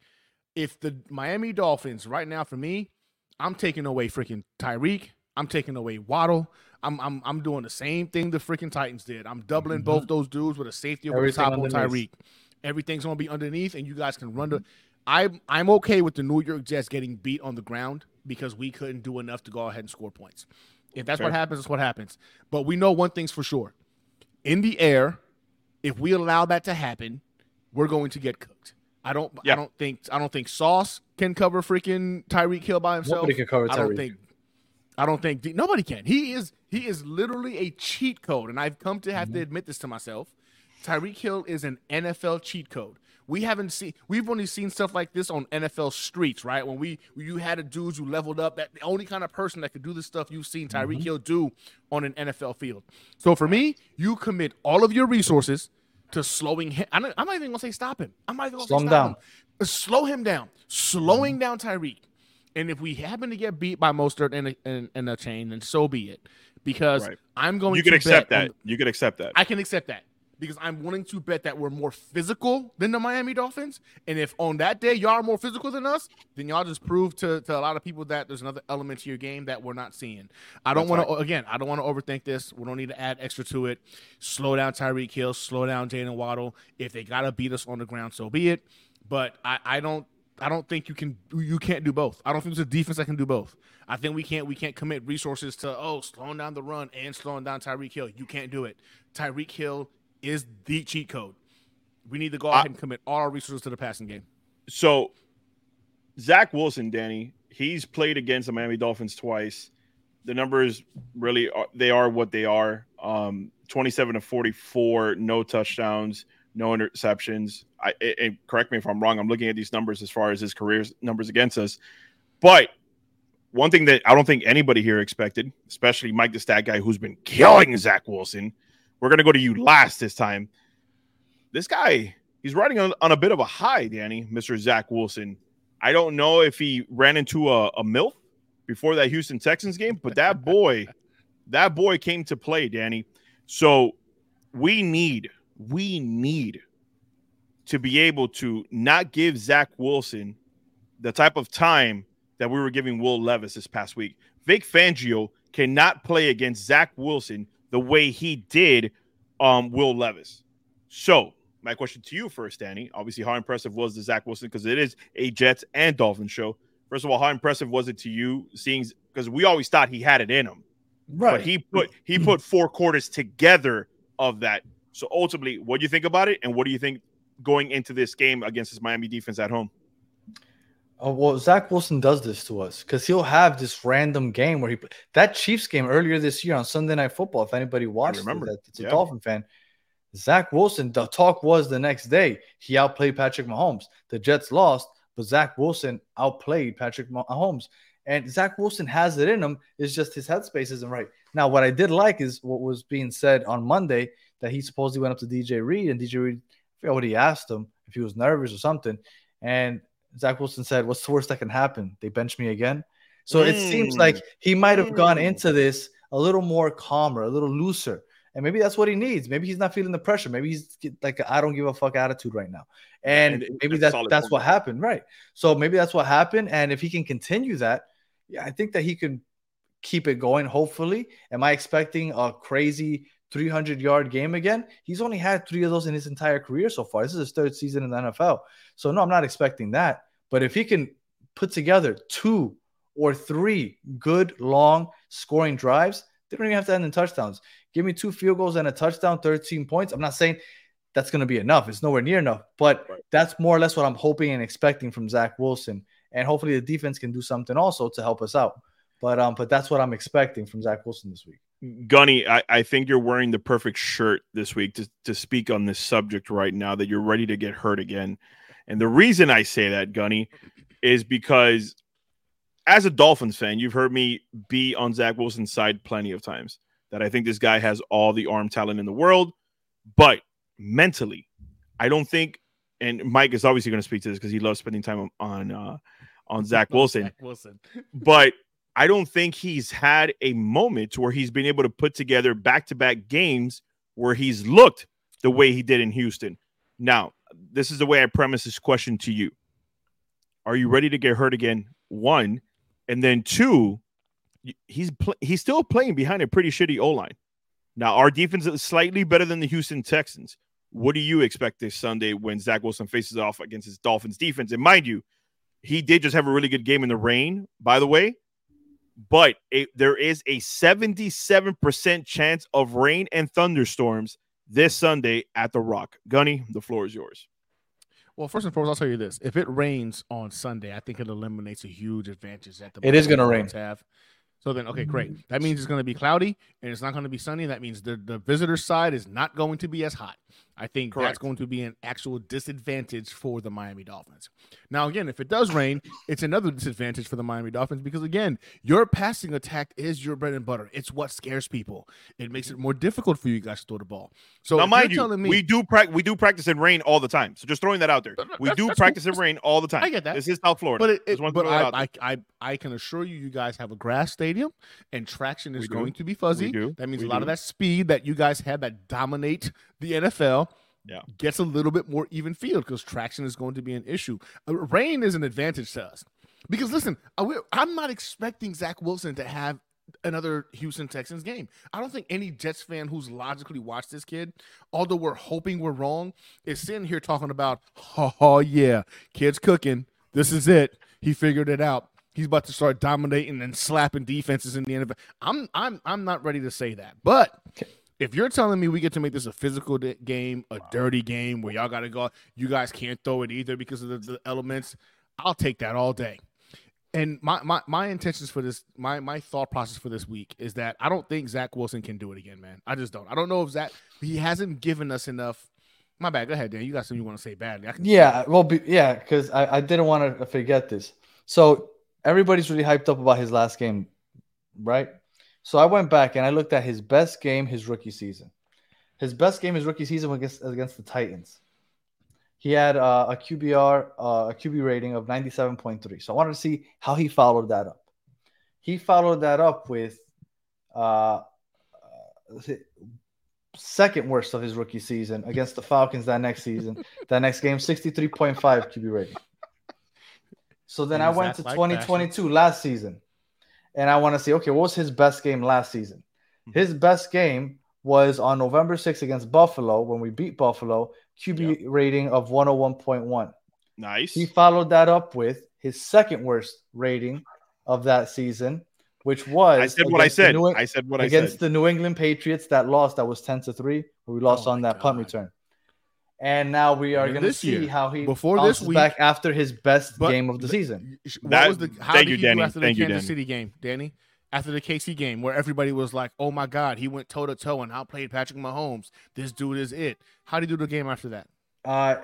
If the Miami Dolphins right now for me, I'm taking away freaking Tyreek. I'm taking away Waddle. I'm I'm I'm doing the same thing the freaking Titans did. I'm doubling mm-hmm. both those dudes with a safety over the top on Tyreek. Everything's gonna be underneath, and you guys can run the I'm I'm okay with the New York Jets getting beat on the ground because we couldn't do enough to go ahead and score points. If that's what happens, that's what happens. But we know one thing's for sure. In the air, if we allow that to happen, we're going to get cooked. I don't I don't think I don't think Sauce can cover freaking Tyreek Hill by himself. Nobody can cover Tyreek. I don't think I don't think nobody can. He is he is literally a cheat code, and I've come to have mm-hmm. to admit this to myself. Tyreek Hill is an NFL cheat code. We haven't seen we've only seen stuff like this on NFL streets, right? When we you had a dudes who leveled up, that the only kind of person that could do this stuff you've seen Tyreek mm-hmm. Hill do on an NFL field. So for me, you commit all of your resources to slowing him. I'm not, I'm not even gonna say stop him. I'm not even gonna slow say him down. Him. Slow him down. Slowing mm-hmm. down Tyreek. And if we happen to get beat by Mostert and a, and, and Achane, then so be it. Because right. I'm going. To- You can accept that. On, you can accept that. I can accept that because I'm willing to bet that we're more physical than the Miami Dolphins. And if on that day y'all are more physical than us, then y'all just prove to, to a lot of people that there's another element to your game that we're not seeing. I don't want right. to again, I don't want to overthink this. We don't need to add extra to it. Slow down Tyreek Hill, slow down Jaylen Waddle. If they gotta beat us on the ground, so be it. But I, I don't I don't think you can you can't do both. I don't think there's a defense that can do both. I think we can't we can't commit resources to oh slowing down the run and slowing down Tyreek Hill. You can't do it. Tyreek Hill is the cheat code. We need to go ahead and commit all our resources to the passing game. So, Zach Wilson, Danny, he's played against the Miami Dolphins twice. The numbers really are, they are what they are. Um, 27 to 44, no touchdowns, no interceptions. I it, correct me if I'm wrong. I'm looking at these numbers as far as his career numbers against us. But one thing that I don't think anybody here expected, especially Mike the Stat guy who's been killing Zach Wilson, we're going to go to you last this time. This guy, he's riding on, on a bit of a high, Danny, Mr. Zach Wilson. I don't know if he ran into a, a MILF before that Houston Texans game, but that boy, that boy came to play, Danny. So we need, we need to be able to not give Zach Wilson the type of time that we were giving Will Levis this past week. Vic Fangio cannot play against Zach Wilson the way he did um, Will Levis. So, my question to you first, Danny. Obviously, how impressive was the Zach Wilson? Because it is a Jets and Dolphins show. First of all, how impressive was it to you seeing? Because we always thought he had it in him, right? But he put he put four quarters together of that. So ultimately, what do you think about it, and what do you think going into this game against this Miami defense at home? Oh, well, Zach Wilson does this to us because he'll have this random game where he that Chiefs game earlier this year on Sunday Night Football. If anybody watched, remember it, it's a yeah. Dolphin fan. Zach Wilson. The talk was the next day he outplayed Patrick Mahomes. The Jets lost, but Zach Wilson outplayed Patrick Mahomes. And Zach Wilson has it in him. It's just his headspace isn't right. Now, what I did like is what was being said on Monday that he supposedly went up to DJ Reed and DJ Reed, I forgot what he asked him if he was nervous or something. And Zach Wilson said, What's the worst that can happen? They bench me again. So mm. it seems like mm. he might have gone into this a little more calmer, a little looser. And maybe that's what he needs. Maybe he's not feeling the pressure. Maybe he's like I don't give a fuck attitude right now. And, and maybe that's that's, that's what happened. Right. So maybe that's what happened. And if he can continue that, yeah, I think that he can keep it going, hopefully. Am I expecting a crazy 300 yard game again? He's only had three of those in his entire career so far. This is his third season in the NFL. So, no, I'm not expecting that. But if he can put together two or three good long scoring drives, they don't even have to end in touchdowns. Give me two field goals and a touchdown, 13 points. I'm not saying that's going to be enough. It's nowhere near enough, but right. that's more or less what I'm hoping and expecting from Zach Wilson. And hopefully the defense can do something also to help us out. But um, but that's what I'm expecting from Zach Wilson this week. Gunny, I, I think you're wearing the perfect shirt this week to, to speak on this subject right now that you're ready to get hurt again. And the reason I say that, Gunny, is because as a Dolphins fan, you've heard me be on Zach Wilson's side plenty of times that I think this guy has all the arm talent in the world, but mentally, I don't think. And Mike is obviously going to speak to this because he loves spending time on uh, on Zach Wilson. Zach Wilson, but I don't think he's had a moment where he's been able to put together back to back games where he's looked the way he did in Houston. Now, this is the way I premise this question to you. Are you ready to get hurt again? One, and then two, he's pl- he's still playing behind a pretty shitty O line. Now our defense is slightly better than the Houston Texans. What do you expect this Sunday when Zach Wilson faces off against his Dolphins defense? And mind you, he did just have a really good game in the rain, by the way. But there is a 77% chance of rain and thunderstorms this Sunday at the Rock. Gunny, the floor is yours. Well, first and foremost, I'll tell you this: if it rains on Sunday, I think it eliminates a huge advantage that the it is going to rain. Have so then, okay, great. That means it's going to be cloudy and it's not going to be sunny. That means the, the visitor side is not going to be as hot. I think Correct. that's going to be an actual disadvantage for the Miami Dolphins. Now, again, if it does rain, it's another disadvantage for the Miami Dolphins because, again, your passing attack is your bread and butter. It's what scares people. It makes it more difficult for you guys to throw the ball. So, now, mind you, me, we do practice. We do practice in rain all the time. So, just throwing that out there, we do practice cool. in rain all the time. I get that. This is South Florida. But, it, it, but I, I, I, I, can assure you, you guys have a grass stadium, and traction is going to be fuzzy. That means we a lot do. of that speed that you guys have that dominate the NFL yeah. gets a little bit more even field because traction is going to be an issue. Uh, rain is an advantage to us because listen, I'm not expecting Zach Wilson to have another Houston Texans game. I don't think any Jets fan who's logically watched this kid, although we're hoping we're wrong, is sitting here talking about, oh, oh yeah, kid's cooking. This is it. He figured it out. He's about to start dominating and slapping defenses in the NFL. I'm I'm I'm not ready to say that, but if you're telling me we get to make this a physical game, a dirty game where y'all got to go, you guys can't throw it either because of the, the, elements, I'll take that all day. And my, my my intentions for this, my my thought process for this week is that I don't think Zach Wilson can do it again, man. I just don't. I don't know if Zach he hasn't given us enough. My bad. Go ahead, Dan. You got something you want to say badly? yeah, well, be, yeah, because I, I didn't want to forget this. So everybody's really hyped up about his last game, right? So I went back and I looked at his best game his rookie season. His best game his rookie season against against the Titans. He had uh, a QBR, uh, a QB rating of 97.3. So I wanted to see how he followed that up. He followed that up with uh, uh second worst of his rookie season against the Falcons that next season. that next game, 63.5 QB rating. So then I went to like 2022 fashion? last season and I want to see, okay, what was his best game last season? Mm-hmm. His best game was on November 6th against Buffalo when we beat Buffalo, QB yep. rating of 101.1. Nice. He followed that up with his second worst rating of that season, which was I said what I said. New, I said what I said against the New England Patriots that lost that was 10 to 3, where we lost oh on that God. punt return. And now we are going to see year, how he before this week back after his best game of the season. That, was the how thank did you, he Danny. do after the thank Kansas you, City game, Danny? After the KC game, where everybody was like, "Oh my God, he went toe to toe and outplayed Patrick Mahomes. This dude is it." How did he do the game after that? Uh,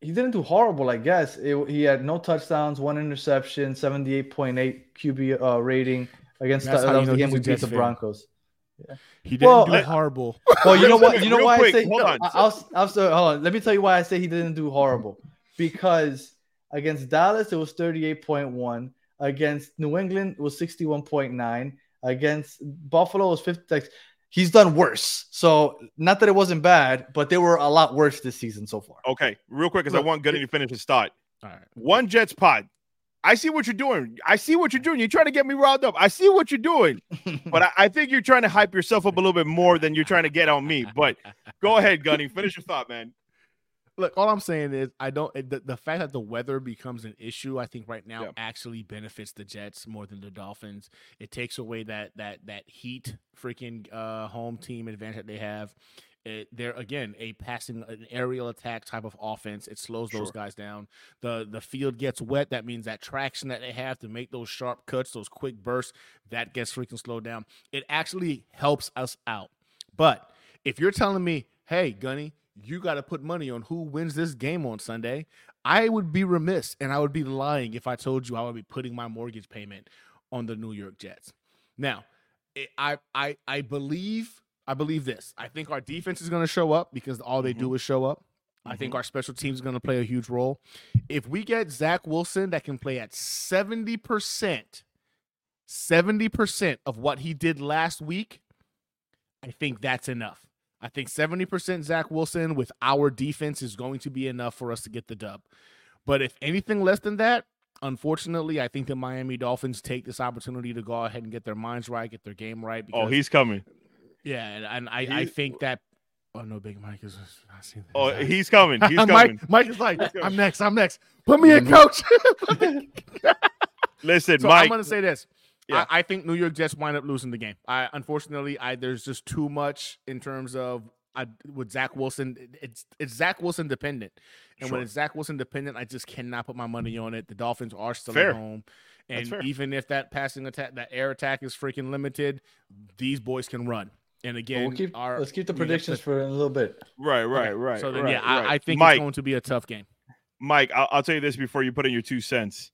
he didn't do horrible, I guess. It, he had no touchdowns, one interception, seventy-eight point eight QB uh, rating against the, the game we beat the Broncos. Yeah. He didn't well, do horrible. Well, you know what? You know why quick, I say. Hold no, on. I'll, I'll, hold on. Let me tell you why I say he didn't do horrible. Because against Dallas, it was thirty-eight point one. Against New England, it was sixty-one point nine. Against Buffalo, it was fifty. Like, he's done worse. So not that it wasn't bad, but they were a lot worse this season so far. Okay, real quick, because I want Gunny to finish his thought. All right. One Jets pod. I see what you're doing. I see what you're doing. You're trying to get me riled up. I see what you're doing. but I, I, think you're trying to hype yourself up a little bit more than you're trying to get on me. But go ahead, Gunny. Finish your thought, man. Look, all I'm saying is I don't the, the fact that the weather becomes an issue, I think right now yeah. actually benefits the Jets more than the Dolphins. It takes away that that that heat freaking uh home team advantage that they have. It, they're again a passing an aerial attack type of offense. It slows those guys down. the The field gets wet. That means that traction that they have to make those sharp cuts, those quick bursts, that gets freaking slowed down. It actually helps us out. But if you're telling me, "Hey, Gunny, you got to put money on who wins this game on Sunday," I would be remiss and I would be lying if I told you I would be putting my mortgage payment on the New York Jets. Now, I I I believe I believe this. I think our defense is going to show up because all they mm-hmm. do is show up. Mm-hmm. I think mm-hmm. our special teams is going to play a huge role. If we get Zach Wilson that can play at 70%, 70% of what he did last week, I think that's enough. I think 70% Zach Wilson with our defense is going to be enough for us to get the dub. But if anything less than that, unfortunately, I think the Miami Dolphins take this opportunity to go ahead and get their minds right, get their game right. oh, he's coming. Yeah, and, and I, I think that. Oh no, Big Mike is. I see that. Oh, he's coming. He's coming. Mike, Mike is like, I'm next. I'm next. Put me in, mm-hmm. coach. Listen, so Mike. I'm gonna say this. Yeah. I, I, think New York Jets wind up losing the game. I unfortunately, I there's just too much in terms of I with Zach Wilson. It's it's Zach Wilson dependent, and sure. when it's Zach Wilson dependent, I just cannot put my money on it. The Dolphins are still Fair. at home. And even if that passing attack, that air attack is freaking limited, these boys can run. And again, we'll keep, our, let's keep the predictions for a little bit. Right, right, okay. right. So then, right, yeah, right. I, I, think Mike, it's going to be a tough game. Mike, I'll, I'll, tell you this before you put in your two cents.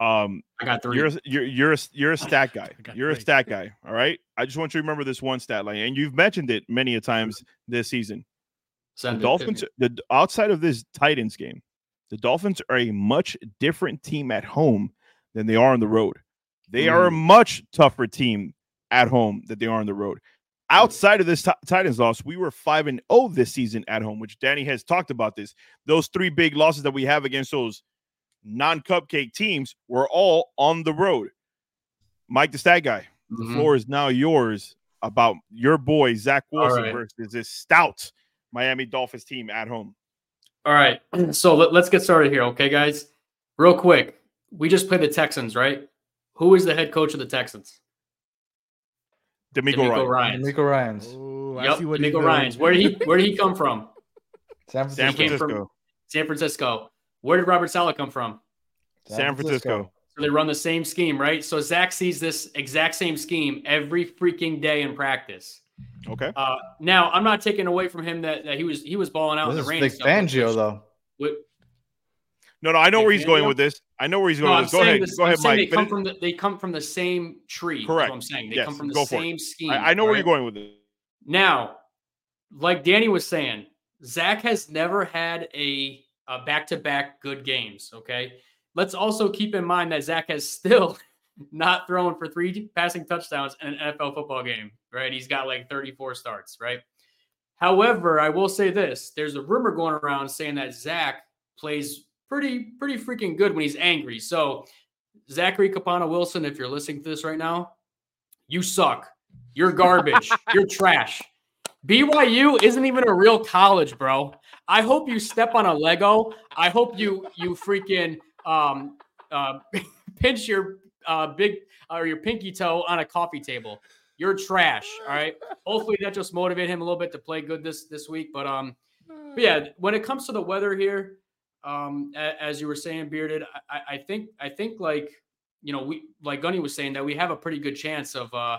Um, I got three. You're you're you're a, you're a stat guy. You're three. a stat guy. All right. I just want you to remember this one stat line, and you've mentioned it many a times this season. the Dolphins, the outside of this Titans game, the Dolphins are a much different team at home than they are on the road. They mm. are a mm. much tougher team at home than they are on the road. Outside of this t- Titans loss, we were 5 and 0 this season at home, which Danny has talked about this. Those three big losses that we have against those non-cupcake teams were all on the road. Mike the stat guy, mm-hmm. the floor is now yours about your boy Zach Wilson right. versus this stout Miami Dolphins team at home. All right. So let, us get started here, okay, guys? Real quick. We just played the Texans, right? Who is the head coach of the Texans? DeMeco, DeMeco Ryan. DeMeco Ryans. Ooh, yep, DeMeco Ryans. Where did he Where did he come from? San Francisco. San Francisco. San Francisco. Where did Robert Saleh come from? San Francisco. So they run the same scheme, right? So Zach sees this exact same scheme every freaking day in practice. Okay. Uh, now I'm not taking away from him that, that he was he was balling out this in the rain. Vic Fangio though. With, no, no, I know where he's going with this. I know where he's going. No, go ahead, this, go I'm ahead, Mike. They come from the they come from the same tree. Correct. I'm saying they yes, come from the same scheme. I, I know right? where you're going with it. Now, like Danny was saying, Zach has never had a back to back good games. Okay, let's also keep in mind that Zach has still not thrown for three passing touchdowns in an NFL football game. Right, he's got like 34 starts. Right. However, I will say this: there's a rumor going around saying that Zach plays pretty pretty freaking good when he's angry. So Zachary Capana Wilson, if you're listening to this right now, you suck. You're garbage. you're trash. BYU isn't even a real college, bro. I hope you step on a Lego. I hope you you freaking um uh pinch your uh big or your pinky toe on a coffee table. You're trash. All right. Hopefully that just motivate him a little bit to play good this this week. But um but yeah, when it comes to the weather here, um, as you were saying, bearded, I, I think I think like you know we like Gunny was saying that we have a pretty good chance of uh,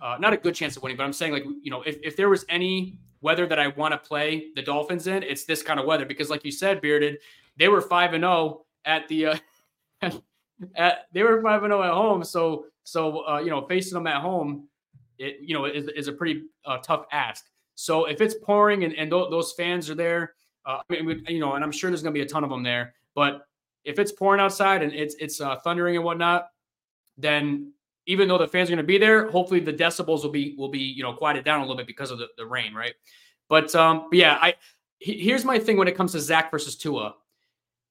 uh not a good chance of winning, but I'm saying like you know if if there was any weather that I want to play the Dolphins in, it's this kind of weather because like you said, bearded, they were five and zero oh at the. Uh, at, they were five and zero oh at home, so so uh, you know facing them at home, it you know is, is a pretty uh, tough ask. So if it's pouring and, and th- those fans are there, uh, I mean, you know, and I'm sure there's going to be a ton of them there. But if it's pouring outside and it's it's uh, thundering and whatnot, then even though the fans are going to be there, hopefully the decibels will be will be you know quieted down a little bit because of the, the rain, right? But um, but yeah, I here's my thing when it comes to Zach versus Tua.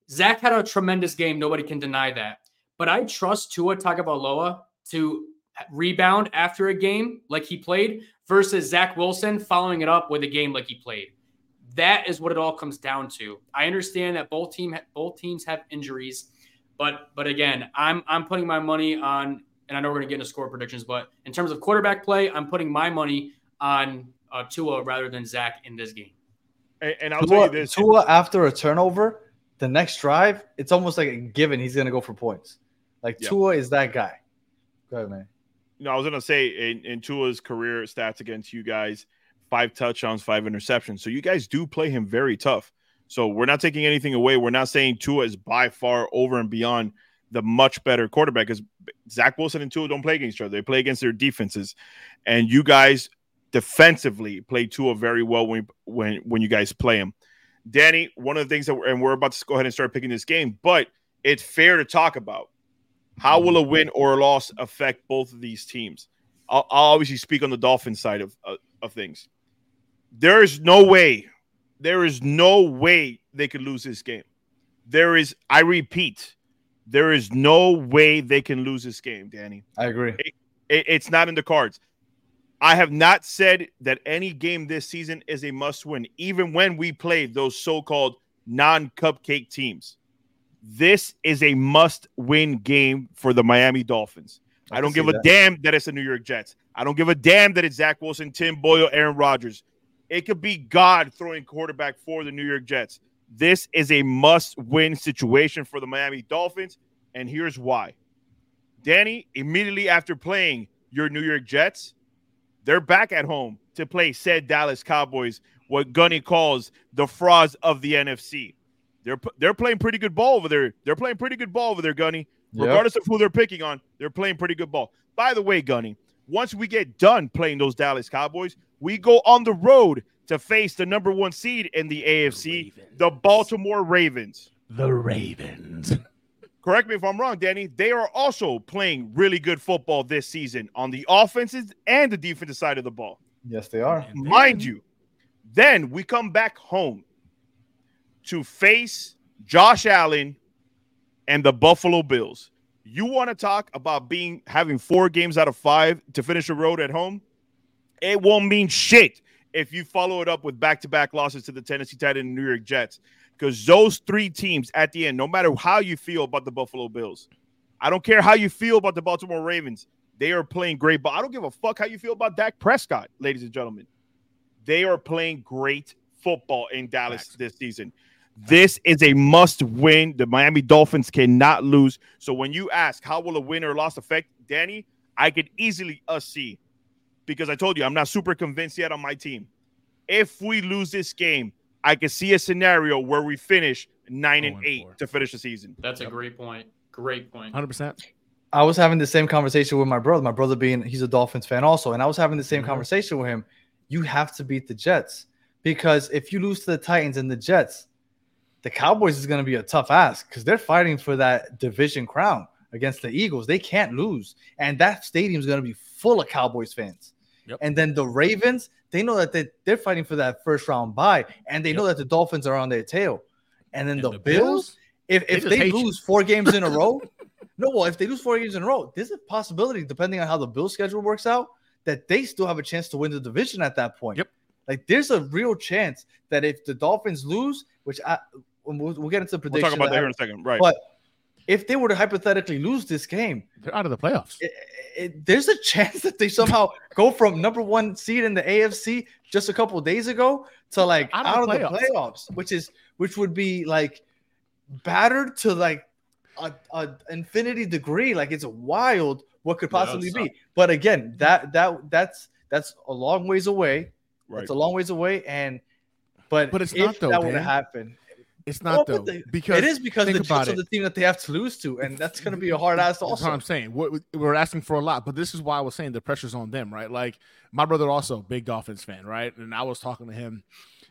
Zach had a tremendous game. Nobody can deny that. But I trust Tua Tagovailoa to rebound after a game like he played versus Zach Wilson following it up with a game like he played. That is what it all comes down to. I understand that both team both teams have injuries, but but again, I'm I'm putting my money on, and I know we're gonna get into score predictions, but in terms of quarterback play, I'm putting my money on uh, Tua rather than Zach in this game. And, and I'll Tua, tell you this: Tua after a turnover, the next drive, it's almost like a given he's gonna go for points. Like yep. Tua is that guy. Go ahead, man. No, I was gonna say in, in Tua's career stats against you guys, five touchdowns, five interceptions. So you guys do play him very tough. So we're not taking anything away. We're not saying Tua is by far over and beyond the much better quarterback because Zach Wilson and Tua don't play against each other. They play against their defenses, and you guys defensively play Tua very well when when when you guys play him. Danny, one of the things that we're, and we're about to go ahead and start picking this game, but it's fair to talk about how will a win or a loss affect both of these teams? I'll, I'll obviously speak on the Dolphins side of, of things. There is no way, there is no way they could lose this game. There is, I repeat, there is no way they can lose this game, Danny. I agree. It, it, it's not in the cards. I have not said that any game this season is a must win, even when we play those so called non cupcake teams. This is a must win game for the Miami Dolphins. I, I don't give a that. damn that it's the New York Jets. I don't give a damn that it's Zach Wilson, Tim Boyle, Aaron Rodgers. It could be God throwing quarterback for the New York Jets. This is a must win situation for the Miami Dolphins. And here's why. Danny, immediately after playing your New York Jets, they're back at home to play said Dallas Cowboys, what Gunny calls the frauds of the NFC. They're they're playing pretty good ball over there. They're playing pretty good ball over there, Gunny. Regardless yep. of who they're picking on, they're playing pretty good ball. By the way, Gunny, once we get done playing those Dallas Cowboys, we go on the road to face the number one seed in the AFC, the, the Baltimore Ravens. The Ravens. Correct me if I'm wrong, Danny. They are also playing really good football this season on the offenses and the defensive side of the ball. Yes, they are. Mind you, then we come back home to face Josh Allen and the Buffalo Bills. You want to talk about being having four games out of five to finish a road at home? It won't mean shit if you follow it up with back-to-back losses to the Tennessee Titans and New York Jets. Because those three teams at the end, no matter how you feel about the Buffalo Bills, I don't care how you feel about the Baltimore Ravens, they are playing great ball. I don't give a fuck how you feel about Dak Prescott, ladies and gentlemen. They are playing great football in Dallas this season. This is a must win. The Miami Dolphins cannot lose. So when you ask how will a win or loss affect Danny, I could easily uh, see because I told you I'm not super convinced yet on my team. If we lose this game, I could see a scenario where we finish nine and eight four. to finish the season. That's a great point. Great point. Hundred percent. I was having the same conversation with my brother. My brother being he's a Dolphins fan also, and I was having the same mm-hmm. conversation with him. You have to beat the Jets because if you lose to the Titans and the Jets, the Cowboys is going to be a tough ask because they're fighting for that division crown against the Eagles. They can't lose, and that stadium is going to be full of Cowboys fans. Yep. And then the Ravens, they know that they, they're fighting for that first round bye, and they yep. know that the Dolphins are on their tail. And then and the, the, Bills, Bills if, if they, they lose you. four games in a row, no, well, if they lose four games in a row, there's a possibility, depending on how the Bills schedule works out, that they still have a chance to win the division at that point. Yep. Like there's a real chance that if the Dolphins lose, which I we'll, we'll get into prediction. We'll talk about that here in a second, right? But if they were to hypothetically lose this game, they're out of the playoffs. It, it, there's a chance that they somehow go from number one seed in the AFC just a couple days ago to like out, out of, the, playoffs. the playoffs, which is which would be like battered to like a, a infinity degree. Like it's wild what could possibly yeah, be. But again, that that that's that's a long ways away. Right. It's a long ways away, and but but it's not though. That would happen. It's not well, though they, because it is because the Jets are the team that they have to lose to, and that's going to be a hard ass. Also, that's what I'm saying. We're, we're, asking for a lot, but this is why I was saying the pressure's on them, right? Like my brother also big Dolphins fan, right? And I was talking to him,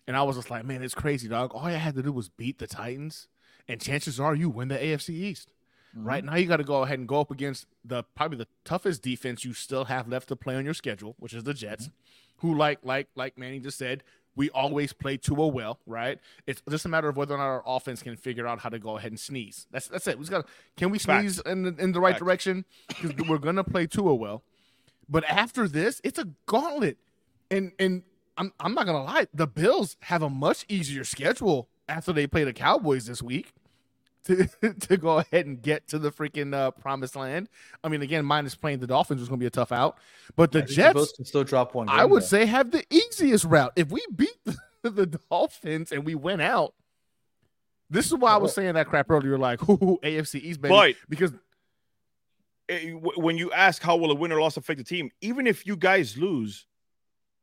and I was just like, man, it's crazy, dog. All I had to do was beat the Titans, and chances are you win the AFC East. Mm-hmm. Right now, you got to go ahead and go up against the probably the toughest defense you still have left to play on your schedule, which is the Jets, mm-hmm. who like like like Manny just said, we always play Tua well, right? It's just a matter of whether or not our offense can figure out how to go ahead and sneeze. That's that's it. We just got can we sneeze in the, in the right Facts. direction? Because we're gonna play Tua well. But after this, it's a gauntlet, and and I'm I'm not gonna lie, the Bills have a much easier schedule after they play the Cowboys this week to to go ahead and get to the freaking uh, promised land. I mean, again, minus playing the Dolphins was going to be a tough out, but the Jets can still drop one. I would say have the easiest route. If we beat the, the Dolphins and we went out, this is why I was saying that crap earlier. Like, who AFC East, baby, but because eh, when you ask how will a win or loss affect the team, even if you guys lose,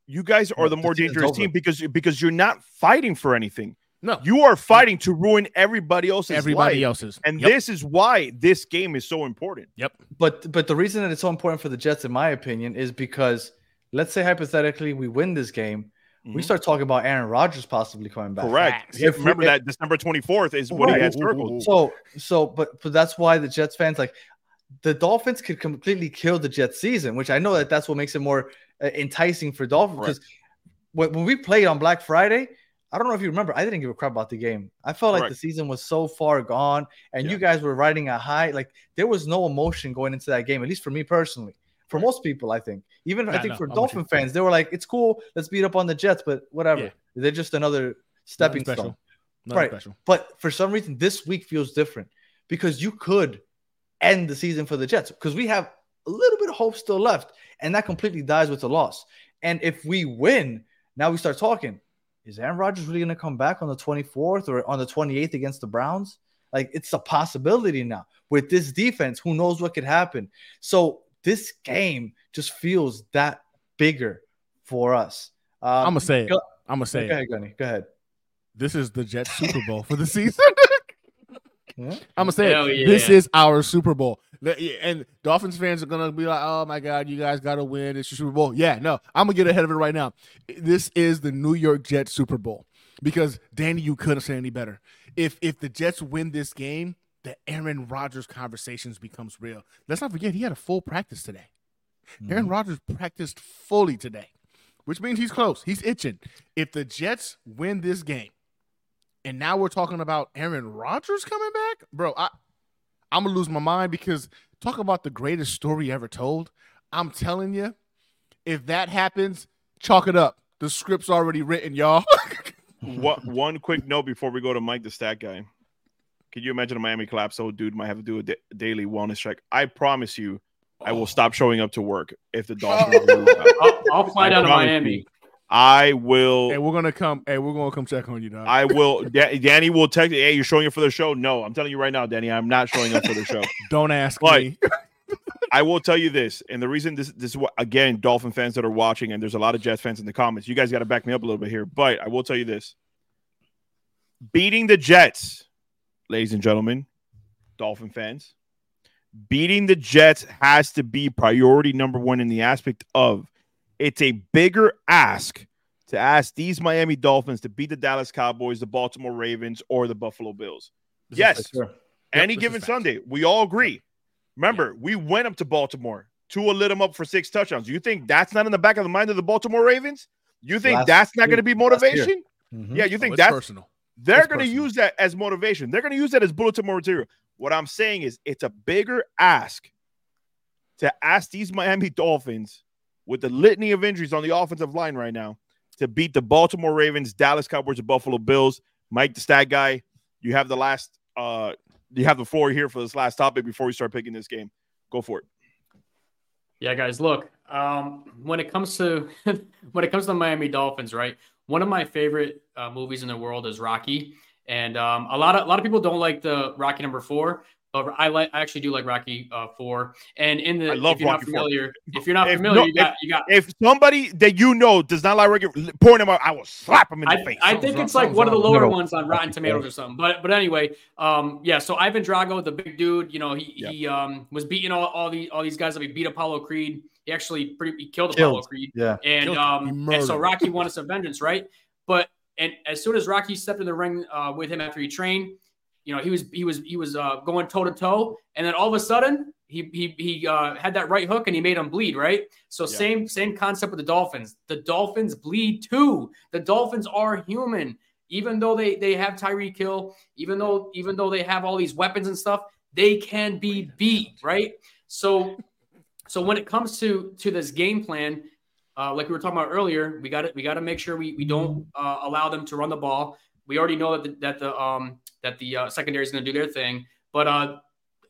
you guys are the more dangerous team because because you're not fighting for anything. No, you are fighting to ruin everybody else's. Everybody life. else's, and yep. this is why this game is so important. Yep. But but the reason that it's so important for the Jets, in my opinion, is because let's say hypothetically we win this game, mm-hmm. we start talking about Aaron Rodgers possibly coming back. Correct. If, remember if, that December twenty fourth is when right. he had circled. So so but but that's why the Jets fans like the Dolphins could completely kill the Jets season, which I know that that's what makes it more uh, enticing for Dolphins because when, when we played on Black Friday I don't know if you remember, I didn't give a crap about the game. I felt like the season was so far gone, and yeah. you guys were riding a high. Like there was no emotion going into that game, at least for me personally. For most people, I think. Even yeah, I think no, for I'm Dolphin fans, they were like, "It's cool, let's beat up on the Jets," but whatever. Yeah. They're just another stepping stone, right? Special. But for some reason, this week feels different because you could end the season for the Jets because we have a little bit of hope still left, and that completely dies with the loss. And if we win, now we start talking is Aaron Rodgers really going to come back on the 24th or on the 28th against the Browns? Like it's a possibility now with this defense. Who knows what could happen? So this game just feels that bigger for us. Um, I'm gonna say it. Go, I'm gonna say go ahead, Gunny. Go ahead. This is the Jets Super Bowl for the season. I'm gonna say. Yeah. This is our Super Bowl. And Dolphins fans are gonna be like, "Oh my God, you guys gotta win! It's your Super Bowl." Yeah, no, I'm gonna get ahead of it right now. This is the New York Jets Super Bowl because Danny, you couldn't say any better. If if the Jets win this game, the Aaron Rodgers conversations becomes real. Let's not forget he had a full practice today. Mm-hmm. Aaron Rodgers practiced fully today, which means he's close. He's itching. If the Jets win this game, and now we're talking about Aaron Rodgers coming back, bro. I I'm gonna lose my mind because talk about the greatest story ever told. I'm telling you, if that happens, chalk it up. The script's already written, y'all. what one quick note before we go to Mike the stat guy. Can you imagine a Miami collapse? Oh, dude might have to do a da- daily wellness check. I promise you, I will oh. stop showing up to work if the Dolphins. I'll, I'll fly down to Miami. You. I will. Hey, we're gonna come. Hey, we're gonna come check on you, dog. I will. Da- Danny will text. Hey, you're showing up for the show? No, I'm telling you right now, Danny. I'm not showing up for the show. Don't ask but me. I will tell you this, and the reason this this is what again, Dolphin fans that are watching, and there's a lot of Jets fans in the comments. You guys got to back me up a little bit here, but I will tell you this: beating the Jets, ladies and gentlemen, Dolphin fans, beating the Jets has to be priority number one in the aspect of it's a bigger ask to ask these Miami Dolphins to beat the Dallas Cowboys, the Baltimore Ravens, or the Buffalo Bills. This yes, sure. any given Sunday, we all agree. Remember, yeah. we went up to Baltimore. Tua lit them up for six touchdowns. You think that's not in the back of the mind of the Baltimore Ravens? You think last that's not going to be motivation? Mm-hmm. Yeah, you think oh, that's personal. They're going to use that as motivation. They're going to use that as bulletin board material. What I'm saying is, it's a bigger ask to ask these Miami Dolphins with the litany of injuries on the offensive line right now to beat the Baltimore Ravens, Dallas Cowboys, and Buffalo Bills. Mike, the stat guy, you have the last uh you have the floor here for this last topic before we start picking this game. Go for it. Yeah, guys, look. Um, when it comes to when it comes to the Miami Dolphins, right? One of my favorite uh, movies in the world is Rocky, and um, a lot of a lot of people don't like the Rocky number four, but I like I actually do like Rocky uh, Four. And in the I love if you're Rocky not familiar, 4. if you're not If familiar, no- you got you got. If somebody that you know does not like Rocky, point him out. I will slap him in the I, face. I think it's like one of the lower No. ones on Rotten Tomatoes or something. But but anyway, um, yeah. So Ivan Drago, the big dude, you know, he Yeah. he um was beating all, all the all these guys. Like he beat Apollo Creed. He actually pretty he killed, Killed. Apollo Creed. Yeah. and Killed um and so murdered him. Rocky wanted some vengeance, right? But and as soon as Rocky stepped in the ring uh, with him after he trained, you know he was he was he was uh, going toe to toe, and then all of a sudden he he he uh, had that right hook and he made him bleed, right? So Yeah. same same concept with the Dolphins. The Dolphins bleed too. The Dolphins are human, even though they they have Tyreek Hill, even though even though they have all these weapons and stuff, they can be beat, right? So so when it comes to to this game plan, uh, like we were talking about earlier, we got to we got to make sure we we don't uh, allow them to run the ball. We already know that the, that the um that the uh, secondary is going to do their thing, but uh,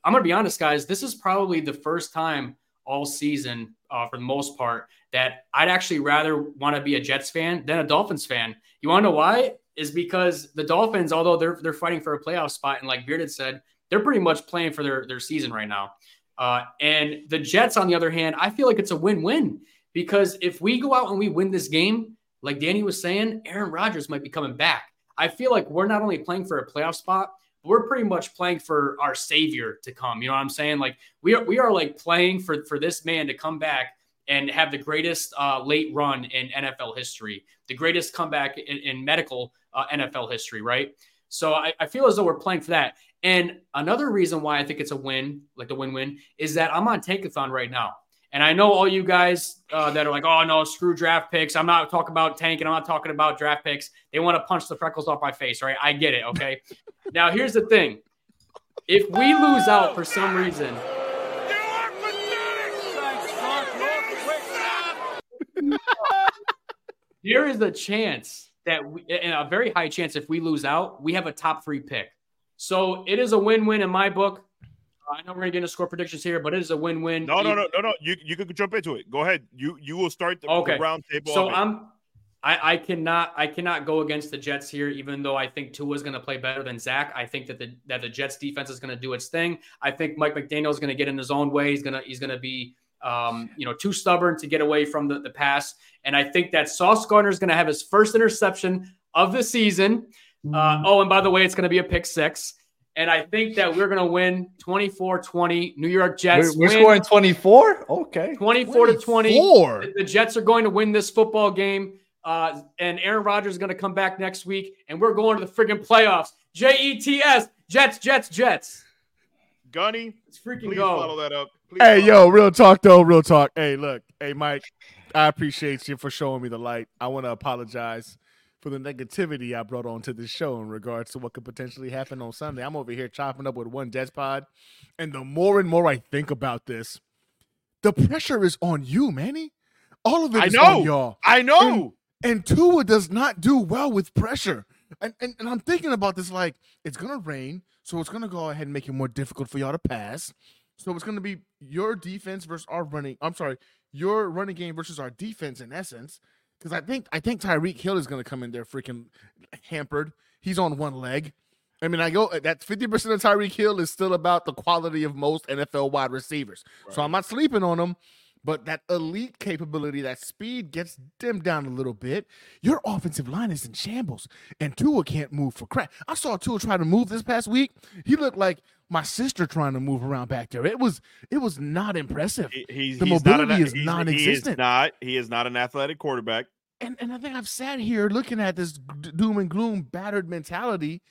I'm going to be honest, guys. This is probably the first time all season, uh, for the most part, that I'd actually rather want to be a Jets fan than a Dolphins fan. You want to know why? Is because the Dolphins, although they're they're fighting for a playoff spot, and like Bearded said, they're pretty much playing for their their season right now. Uh, and the Jets, on the other hand, I feel like it's a win-win because if we go out and we win this game, like Danny was saying, Aaron Rodgers might be coming back. I feel like we're not only playing for a playoff spot, but we're pretty much playing for our savior to come. You know what I'm saying? Like we are, we are like playing for for this man to come back and have the greatest uh, late run in NFL history, the greatest comeback in, in medical uh, NFL history, right? So I, I feel as though we're playing for that. And another reason why I think it's a win, like the win-win, is that I'm on Tankathon right now. And I know all you guys uh, that are like, oh no, screw draft picks. I'm not talking about tanking. I'm not talking about draft picks. They want to punch the freckles off my face, right? I get it. Okay. now here's the thing: if we lose out for some reason, there is a chance that we, and a very high chance if we lose out, we have a top three pick. So it is a win-win in my book. I know we're gonna get into score predictions here, but it is a win-win. No, no, no, no, no. You you could jump into it. Go ahead. You you will start the, Okay. the round table. So. I'm I, I cannot I cannot go against the Jets here, even though I think Tua is going to play better than Zach. I think that the that the Jets defense is going to do its thing. I think Mike McDaniel is going to get in his own way. He's gonna he's gonna be um, you know too stubborn to get away from the, the pass. And I think that Sauce Gardner is going to have his first interception of the season. Uh, oh, and by the way, it's going to be a pick six. And I think that we're going to win 24-20. New York Jets We're, we're win scoring 24? Okay. 24 to 20. The- The Jets are going to win this football game. Uh, and Aaron Rodgers is going to come back next week, and we're going to the friggin' playoffs. J E T S, Jets, Jets, Jets. Gunny, Let's freaking please go. follow that up. Please Hey, follow- yo, real talk though, real talk. Hey, look, hey, Mike, I appreciate you for showing me the light. I want to apologize for the negativity I brought onto this show in regards to what could potentially happen on Sunday. I'm over here chopping up with one Jets pod, and the more and more I think about this, the pressure is on you, Manny. All of it I is know. on y'all. I know. And Tua does not do well with pressure. And, and, and I'm thinking about this like it's gonna rain, so it's gonna go ahead and make it more difficult for y'all to pass. So it's gonna be your defense versus our running. I'm sorry, your running game versus our defense in essence. Because I think I think Tyreek Hill is gonna come in there freaking hampered. He's on one leg. I mean, I go uh, that 50% of Tyreek Hill is still about the quality of most NFL wide receivers. So I'm not sleeping on him. But that elite capability, that speed gets dimmed down a little bit. Your offensive line is in shambles, and Tua can't move for crap. I saw Tua try to move this past week. He looked like my sister trying to move around back there. It was it was not impressive. He- he's, The he's not an, mobility is he's- He is non-existent. not. He is not an athletic quarterback. And and I think I've sat here looking at this doom and gloom battered mentality.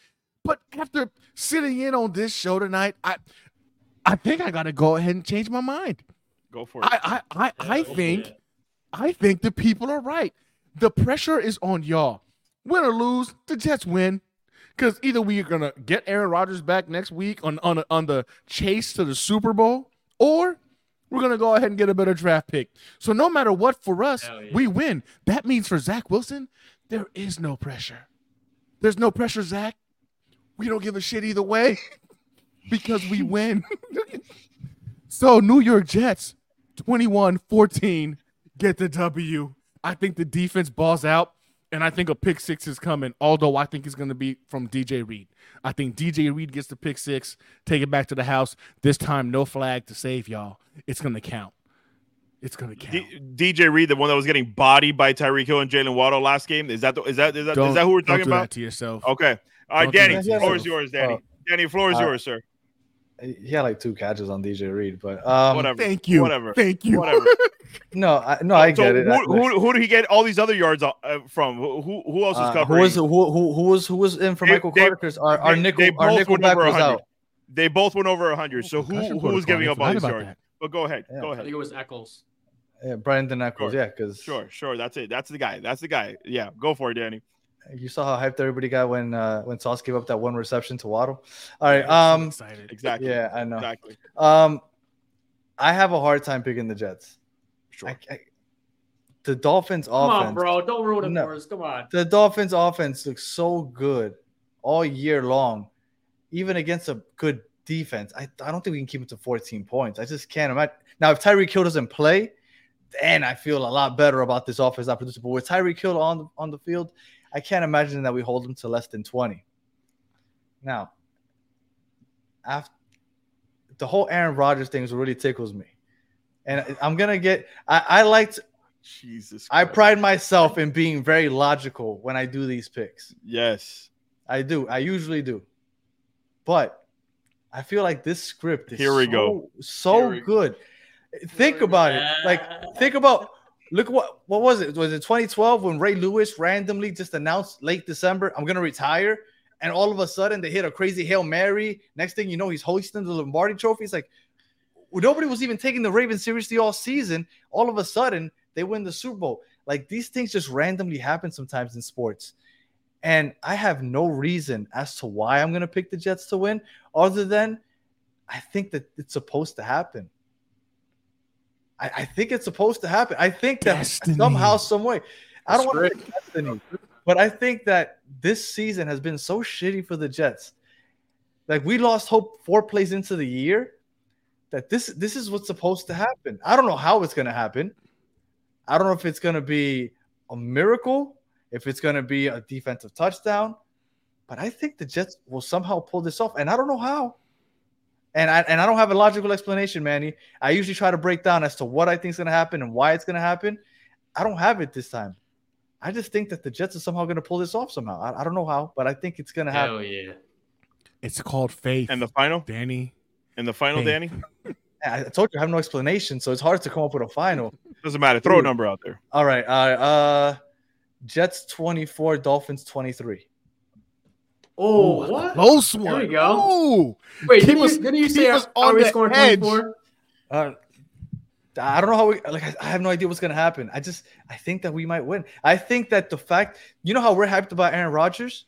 But after sitting in on this show tonight, I I think I got to go ahead and change my mind. Go for it. I I I, I Yeah, go think. I think the people are right. The pressure is on y'all. Win or lose, the Jets win. Because either we are gonna get Aaron Rodgers back next week on on on the chase to the Super Bowl, or we're gonna go ahead and get a better draft pick. So no matter what for us, yeah. we win. That means for Zach Wilson, there is no pressure. There's no pressure, Zach. We don't give a shit either way. because we win. so New York Jets 21-14 get the W. I think the defense balls out and I think a pick six is coming, although I think it's going to be from DJ Reed. I think DJ Reed gets the pick six, take it back to the house. This time, no flag to save y'all. It's going to count. It's going to count. D- DJ Reed, the one that was getting bodied by Tyreek Hill and Jaylen Waddle last game. Is that the, is that is that, is that who we're talking about? to yourself. Okay. All right, don't Danny. Floor is yours, Danny. Uh, Danny, floor is uh, yours, sir. He had like two catches on DJ Reed, but um, whatever. Thank you. Whatever. Thank you. Whatever. no, I, no, I so get it. Who, who, who, did he get all these other yards uh, from? Who who else was uh, covering? Who was who, who, who was who was in for they, Michael Carter? Because our, our nickel our nickel back was out. They both went over hundred. So who who was giving up all these yards? That. But go ahead. Yeah. Go ahead. I think it was Echols. Yeah, Brandon Echols. Sure. Yeah, because sure, sure. That's it. That's the guy. That's the guy. Yeah, go for it, Danny. You saw how hyped everybody got when uh, when Sauce gave up that one reception to Waddle. All right, um, excited. Exactly. Yeah, I know. Exactly. Um, I have a hard time picking the Jets. Sure. I, I, the Dolphins Come offense. on, bro. Don't ruin it no, for us. Come on. The Dolphins offense looks so good all year long, even against a good defense. I, I don't think we can keep it to 14 points. I just can't imagine. Now, if Tyreek Hill doesn't play, then I feel a lot better about this offense not producing. But with Tyreek Hill on on the field, I can't imagine that we hold them to less than 20. Now, after the whole Aaron Rodgers thing really tickles me. And I'm gonna get I, I liked Jesus. Christ. I pride myself in being very logical when I do these picks. Yes. I do. I usually do. But I feel like this script is Here we so, go. so we good. Go. Think about it. Like think about Look what what was it? Was it 2012 when Ray Lewis randomly just announced late December, I'm gonna retire, and all of a sudden they hit a crazy hail mary. Next thing you know, he's hoisting the Lombardi Trophy. It's like nobody was even taking the Ravens seriously all season. All of a sudden, they win the Super Bowl. Like these things just randomly happen sometimes in sports. And I have no reason as to why I'm going to pick the Jets to win, other than I think that it's supposed to happen. I, I think it's supposed to happen. I think that destiny. somehow, some way, I don't want to say destiny, but I think that this season has been so shitty for the Jets. Like we lost hope four plays into the year. That this this is what's supposed to happen. I don't know how it's going to happen. I don't know if it's going to be a miracle, if it's going to be a defensive touchdown, but I think the Jets will somehow pull this off, and I don't know how. And I and I don't have a logical explanation, Manny. I usually try to break down as to what I think is going to happen and why it's going to happen. I don't have it this time. I just think that the Jets are somehow going to pull this off somehow. I, I don't know how, but I think it's going to happen. Hell yeah! It's called faith. And the final, Danny. And the final, faith. Danny. I told you I have no explanation, so it's hard to come up with a final. Doesn't matter. Throw a number out there. All right. All right. Uh, Jets twenty four, Dolphins twenty three. Oh, what? Close one. There we go. Ooh. Wait, keep didn't, us, you, didn't you say us on we scoring edge. 24? Uh, I don't know how we like. I have no idea what's gonna happen. I just I think that we might win. I think that the fact you know how we're hyped about Aaron Rodgers.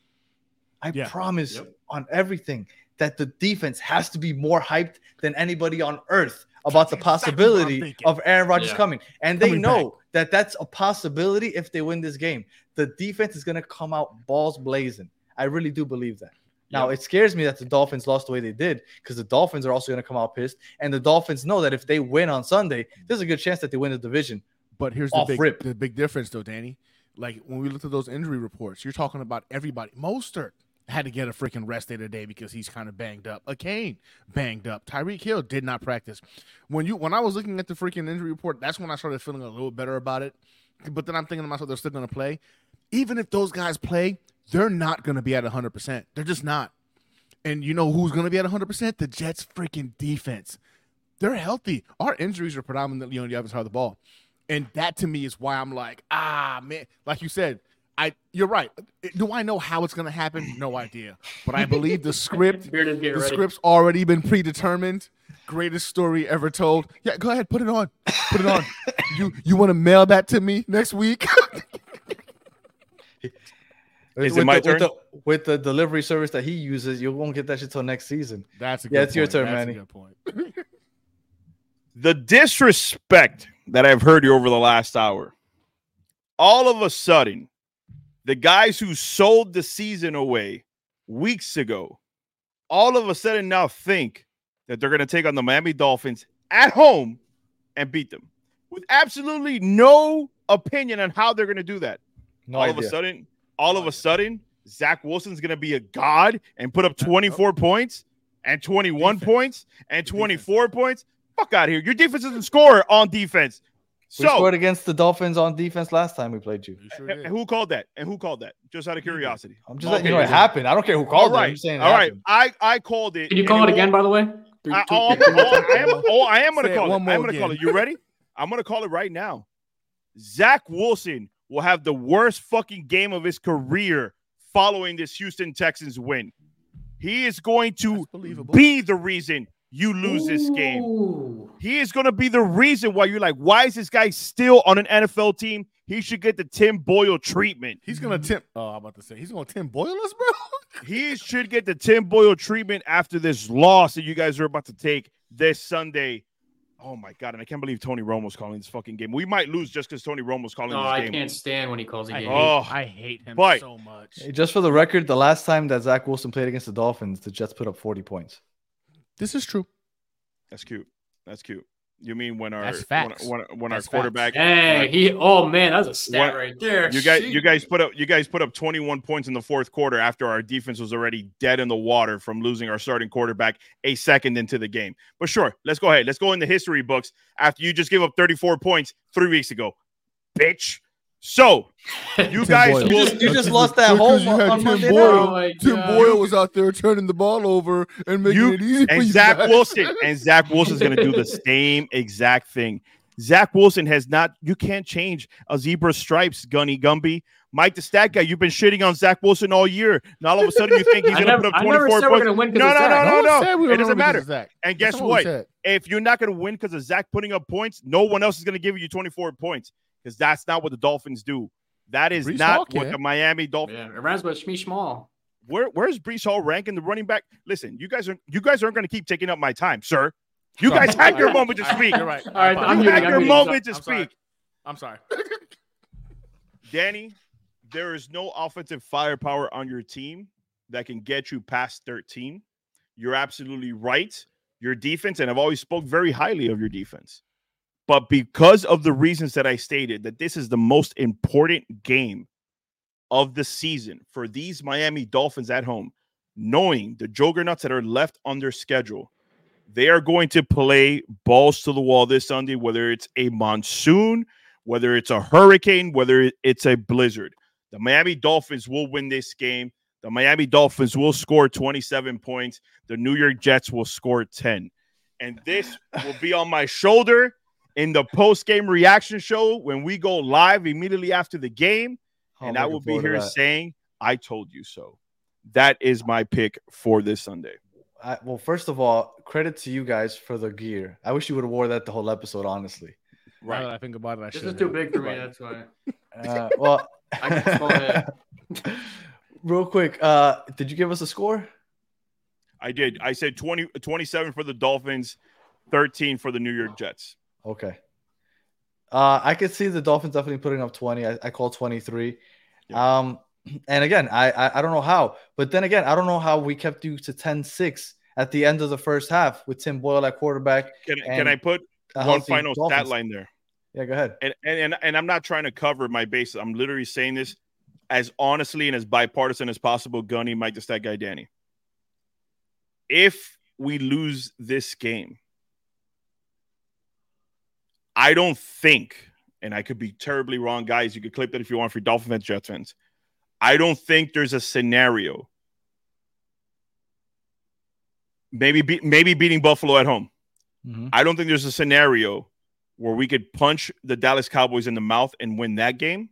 I yeah. promise yep. on everything that the defense has to be more hyped than anybody on earth about the possibility exactly of Aaron Rodgers yeah. coming. And they coming know back. that that's a possibility if they win this game. The defense is going to come out balls blazing. I really do believe that. Now it scares me that the Dolphins lost the way they did because the Dolphins are also going to come out pissed, and the Dolphins know that if they win on Sunday, there's a good chance that they win the division. But here's the big, rip. the big difference, though, Danny. Like when we looked at those injury reports, you're talking about everybody. Mostert had to get a freaking rest day today because he's kind of banged up. Achane banged up. Tyreek Hill did not practice. When you when I was looking at the freaking injury report, that's when I started feeling a little better about it. But then I'm thinking to myself, they're still going to play. Even if those guys play, they're not going to be at 100%. They're just not. And you know who's going to be at 100%? The Jets' freaking defense. They're healthy. Our injuries are predominantly on the other side of the ball. And that to me is why I'm like, ah, man. Like you said, I you're right. Do I know how it's going to happen? No idea. But I believe the script, the ready. script's already been predetermined. Greatest story ever told. Yeah, go ahead, put it on. Put it on. you you want to mail that to me next week? Is with it my the, turn? With the, with the, delivery service that he uses, you won't get that shit till next season. That's a yeah, it's point. your turn, That's Manny. A good point. the disrespect that I've heard you over the last hour. All of a sudden, the guys who sold the season away weeks ago, all of a sudden now think that they're going to take on the Miami Dolphins at home and beat them with absolutely no opinion on how they're going to do that. No all idea. of a sudden, all no of a sudden, Zach Wilson's going to be a god and put up 24 points and 21 defense. points and 24 defense. points. Fuck out of here. Your defense doesn't score on defense. We scored against the Dolphins on defense last time we played you. Sure and who called that? And who called that? Just out of curiosity. I'm just okay. letting you know it happened. I don't care who called all right. it. I'm saying all right. I, I called it. Can you call it again, by the way? I, oh, I am, oh, I am going to call it. I'm going to call it. You ready? I'm going to call it right now. Zach Wilson will have the worst fucking game of his career following this Houston Texans win. He is going to be the reason you lose Ooh. this game. He is going to be the reason why you're like, why is this guy still on an NFL team? He should get the Tim Boyle treatment. He's going to Tim. Oh, I'm about to say he's going to Tim Boyle us, bro. he should get the Tim Boyle treatment after this loss that you guys are about to take this Sunday. Oh my god! And I can't believe Tony Romo's calling this fucking game. We might lose just because Tony Romo's calling no, this I game. I can't stand when he calls a game. oh, I hate him but, so much. Just for the record, the last time that Zach Wilson played against the Dolphins, the Jets put up 40 points. This is true. That's cute. That's cute. You mean when our when, when, when our quarterback? Hey, he. Oh man, that's a stat when, right there. You guys, you guys put up you guys put up 21 points in the fourth quarter after our defense was already dead in the water from losing our starting quarterback a second into the game. But sure, let's go ahead. Let's go in the history books after you just gave up 34 points three weeks ago, bitch. So you guys, you just, you just lost that whole you had Tim Boyle. Oh Tim Boyle was out there turning the ball over and making you, it easy. And Zach guys. Wilson, and Zach Wilson's going to do the same exact thing. Zach Wilson has not. You can't change a zebra stripes, Gunny Gumby. Mike the stat guy, you've been shitting on Zach Wilson all year. Now all of a sudden you think he's going to put up 24 points. No, no, no, no, no. It doesn't matter. And guess what? If you're not going to win because of Zach putting up points, no one else is going to give you 24 points because that's not what the Dolphins do. That is Breece not what the Miami Dolphins. Yeah, it runs with Shmi Small. Where where's Breece Hall ranking the running back? Listen, you guys are you guys aren't going to keep taking up my time, sir. You guys had your moment to speak. You're right. All right, I'm you had your moment to I'm speak. Sorry. I'm sorry. Danny, there is no offensive firepower on your team that can get you past 13. You're absolutely right. Your defense, and I've always spoke very highly of your defense. But because of the reasons that I stated, that this is the most important game of the season for these Miami Dolphins at home, knowing the juggernauts that are left on their schedule, they are going to play balls to the wall this Sunday, whether it's a monsoon, whether it's a hurricane, whether it's a blizzard. The Miami Dolphins will win this game. The Miami Dolphins will score 27 points. The New York Jets will score 10. And this will be on my shoulder in the post game reaction show when we go live immediately after the game. I'm and I will be here saying, I told you so. That is my pick for this Sunday. I, well, first of all, credit to you guys for the gear. I wish you would have wore that the whole episode, honestly. Right. I think about it. I this is too big for me. That's why. Uh, well, real quick, uh, did you give us a score? I did. I said 20, 27 for the Dolphins, 13 for the New York Jets. Okay. Uh, I could see the Dolphins definitely putting up 20. I, I call 23. Yeah. Um, and again, I, I, I don't know how, but then again, I don't know how we kept you to 10-6 at the end of the first half with Tim Boyle at quarterback. Can, can I put one final Dolphins. stat line there? Yeah, go ahead. And, and and I'm not trying to cover my bases. I'm literally saying this as honestly and as bipartisan as possible. Gunny, Mike, the stat guy, Danny. If we lose this game, I don't think, and I could be terribly wrong, guys. You could clip that if you want for Dolphin fans, Jets fans. I don't think there's a scenario. Maybe be, maybe beating Buffalo at home. Mm-hmm. I don't think there's a scenario where we could punch the Dallas Cowboys in the mouth and win that game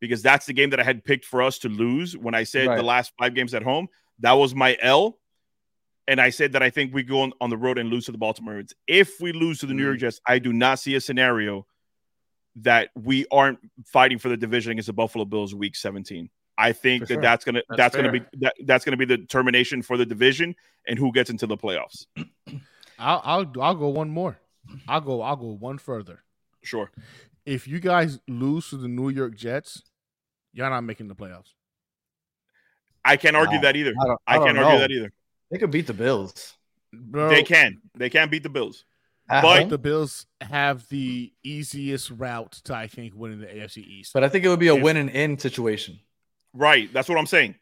because that's the game that I had picked for us to lose when I said right. the last five games at home. That was my L and I said that I think we go on, on the road and lose to the Baltimore Ravens. If we lose to the New York mm. Jets, I do not see a scenario that we aren't fighting for the division against the Buffalo Bills week 17. I think for that sure. that's gonna that's, that's gonna be that, that's gonna be the determination for the division and who gets into the playoffs. I'll I'll I'll go one more. I'll go I'll go one further. Sure. If you guys lose to the New York Jets, you're not making the playoffs. I can't argue that either. I, I can't argue that either. They could beat the Bills. Bro, They can. They can beat the Bills. At But- home. the Bills have the easiest route to, I think, winning the AFC East. but I think it would be a If- win and in situation. Right. That's what I'm saying.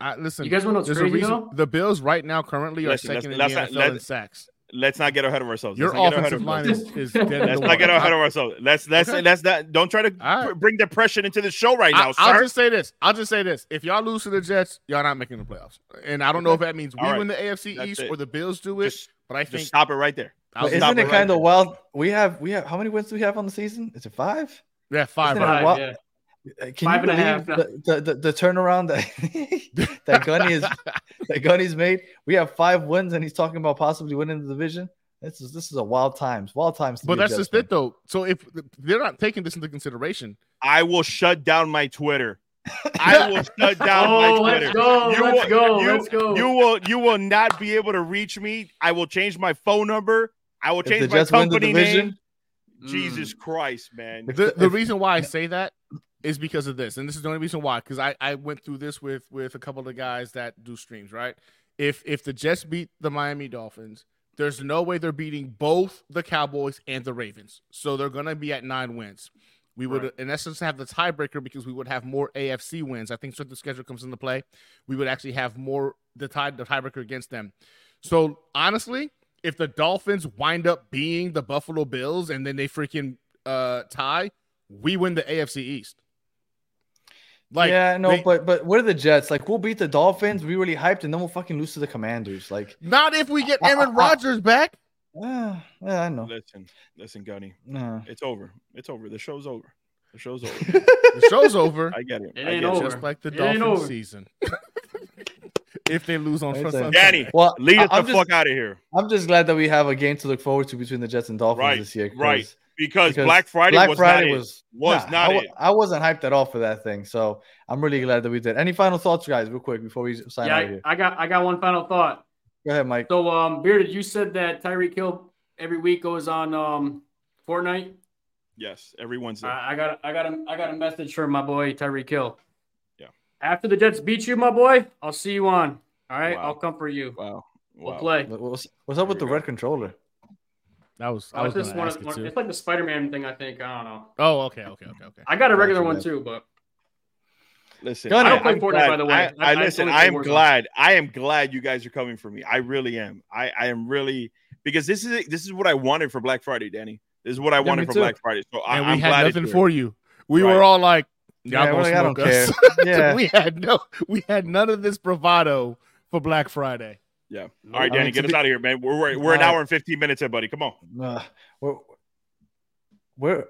I, listen, You guys want to know what's there's a crazy reason. though? The Bills right now currently are Listen, let's- second in let's the not- NFL let- in sacks. Let's not get ahead of ourselves. Your Let's not get ahead offensive of line ourselves. is, is dead in Let's not get ahead of ourselves. Let's let's Okay. let's not don't try to All right. pr- bring depression into the show right now, I, sir. I'll just say this. I'll just say this. If y'all lose to the Jets, y'all not making the playoffs. And I don't know if that means we All right. win the AFC That's East it. or the Bills do it. just, but I just think stop it right there. I'll isn't it right kind there. of wild? We have we have how many wins do we have on the season? Is it five? yeah, five. Isn't right? Five, Well- yeah. Uh, Can Five you and a believe half the, the, the, the turnaround that that Gunny is that Gunny's made? We have five wins, and he's talking about possibly winning the division. This is this is a wild times, wild times. To But that's just it, though. So if they're not taking this into consideration, I will shut down my Twitter. I will shut down my Oh, Twitter. let's go, You let's will- go, you- let's go. You will you will not be able to reach me. I will change my phone number. I will change my Jets win the company division, name. Jesus Christ, man. The, the- the reason why I say that is because of this, and this is the only reason why. Because I, I went through this with with a couple of guys that do streams. Right? If if the Jets beat the Miami Dolphins, there's no way they're beating both the Cowboys and the Ravens. So they're gonna be at nine wins. We would, Right. in essence, have the tiebreaker because we would have more AFC wins. I think since the schedule comes into play, we would actually have more the tie the tiebreaker against them. So honestly, if the Dolphins wind up being the Buffalo Bills and then they freaking uh, tie, we win the AFC East. Like, yeah, no, they- but but what are the Jets? Like, we'll beat the Dolphins. We really hyped, and then we'll fucking lose to the Commanders. Like, not if we get Aaron uh. Rodgers back. uh, yeah, I know. Listen, listen, Gunny. Uh, It's over. It's over. The show's over. The show's over. The show's over, I get it. It I ain't get over. just like the It ain't Dolphins over. season. if they lose on Right first there. on Danny, well, Lead us I- I'm the just, fuck out of here. I'm just glad that we have a game to look forward to between the Jets and Dolphins Right, this year. right. Because, because Black Friday Black was Friday not was it. Was nah, not I, it. I wasn't hyped at all for that thing. So I'm really glad that we did. Any final thoughts, guys, real quick before we sign Yeah, out I, here? I got I got one final thought. Go ahead, Mike. So, um, Bearded, you said that Tyreek Hill every week goes on um Fortnite. Yes, every Wednesday. I, I got I got a I got a message from my boy Tyreek Hill. Yeah. After the Jets beat you, my boy, I'll see you on. All right, Wow. I'll come for you. wow. We'll Wow. play. What's, what's up with the go. red controller? That was I Oh, was just going one, to ask of- it one- too. it's like the Spider-Man thing, I think. I don't know. Oh, okay, okay, okay, okay. I got a regular Gotcha, one man. too, but Listen, Gunny, I don't play I'm Fortnite, glad- by the way. I, I- I I listen. only I am glad. I am glad you guys are coming for me. I really am. I, I am really because this is this is what I wanted for Black Friday, Danny. This is what I me wanted for. Black Friday. So I, and I'm had glad nothing for you. We Right. were all like, Yeah, "Y'all we're gonna like, I don't smoke us." Yeah. we had no, we had none of this bravado for Black Friday. Yeah. All right, I Danny, mean, get us be- out of here, man. We're we're, we're an hour and fifteen minutes in, buddy. Come on. Uh, we're, we're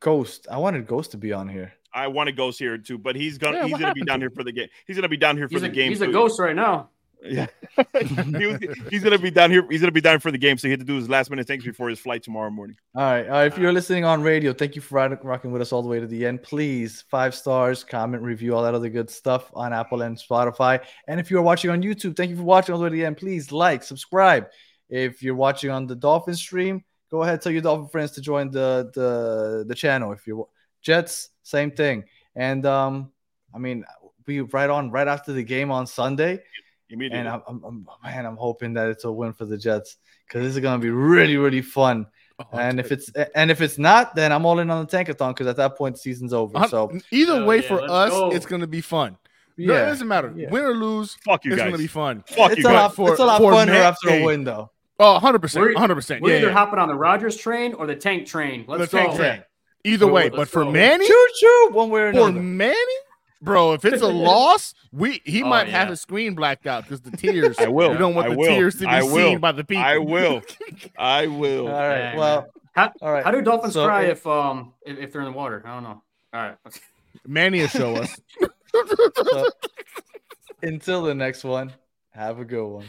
Ghost. I wanted Ghost to be on here. I want to Ghost here too, but he's gonna Yeah, he's gonna be down to here for the game. He's gonna be down here for he's the a, game. he's a ghost right now. Yeah. He was- he's gonna be down here. He's gonna be down for the game, so he had to do his last minute things before his flight tomorrow morning. All right. If you're listening on radio, thank you for rocking with us all the way to the end. Please, five stars, comment, review, all that other good stuff on Apple and Spotify. And if you're watching on YouTube, thank you for watching all the way to the end. Please like, subscribe. If you're watching on the Dolphin stream, go ahead tell your Dolphin friends to join the the the channel. If you're Jets, same thing. And um, I mean, we right on right after the game on Sunday. Immediately. And I'm, I'm, I'm man, I'm hoping that it's a win for the Jets because this is gonna be really, really fun. Oh, and if it's and if it's not, then I'm all in on the tankathon because at that point the season's over. Uh, So either Hell way, yeah, for let's go. it's gonna be fun. No, it yeah, doesn't matter. Yeah. Win or lose, Fuck you it's guys. gonna be fun. Fuck it's you a guys. lot. For- it's a lot for funner man- after a win, though. Oh, 100 percent, 100 percent. We're Yeah, either yeah. hopping on the Rodgers train or the tank train. Let's The tank go. train. Either way, let's but for go. Manny, Choo choo, one way or another. for another. Manny, bro, if it's a loss, we he Oh, might have yeah. his screen blacked out because the tears. I will. We don't want I the will. tears to be I will. seen by the people. I will. I will. All right. Well, man. How, all right. how do dolphins So, cry if um if, if they're in the water? I don't know. All right. Manny will show us. so, until the next one, have a good one.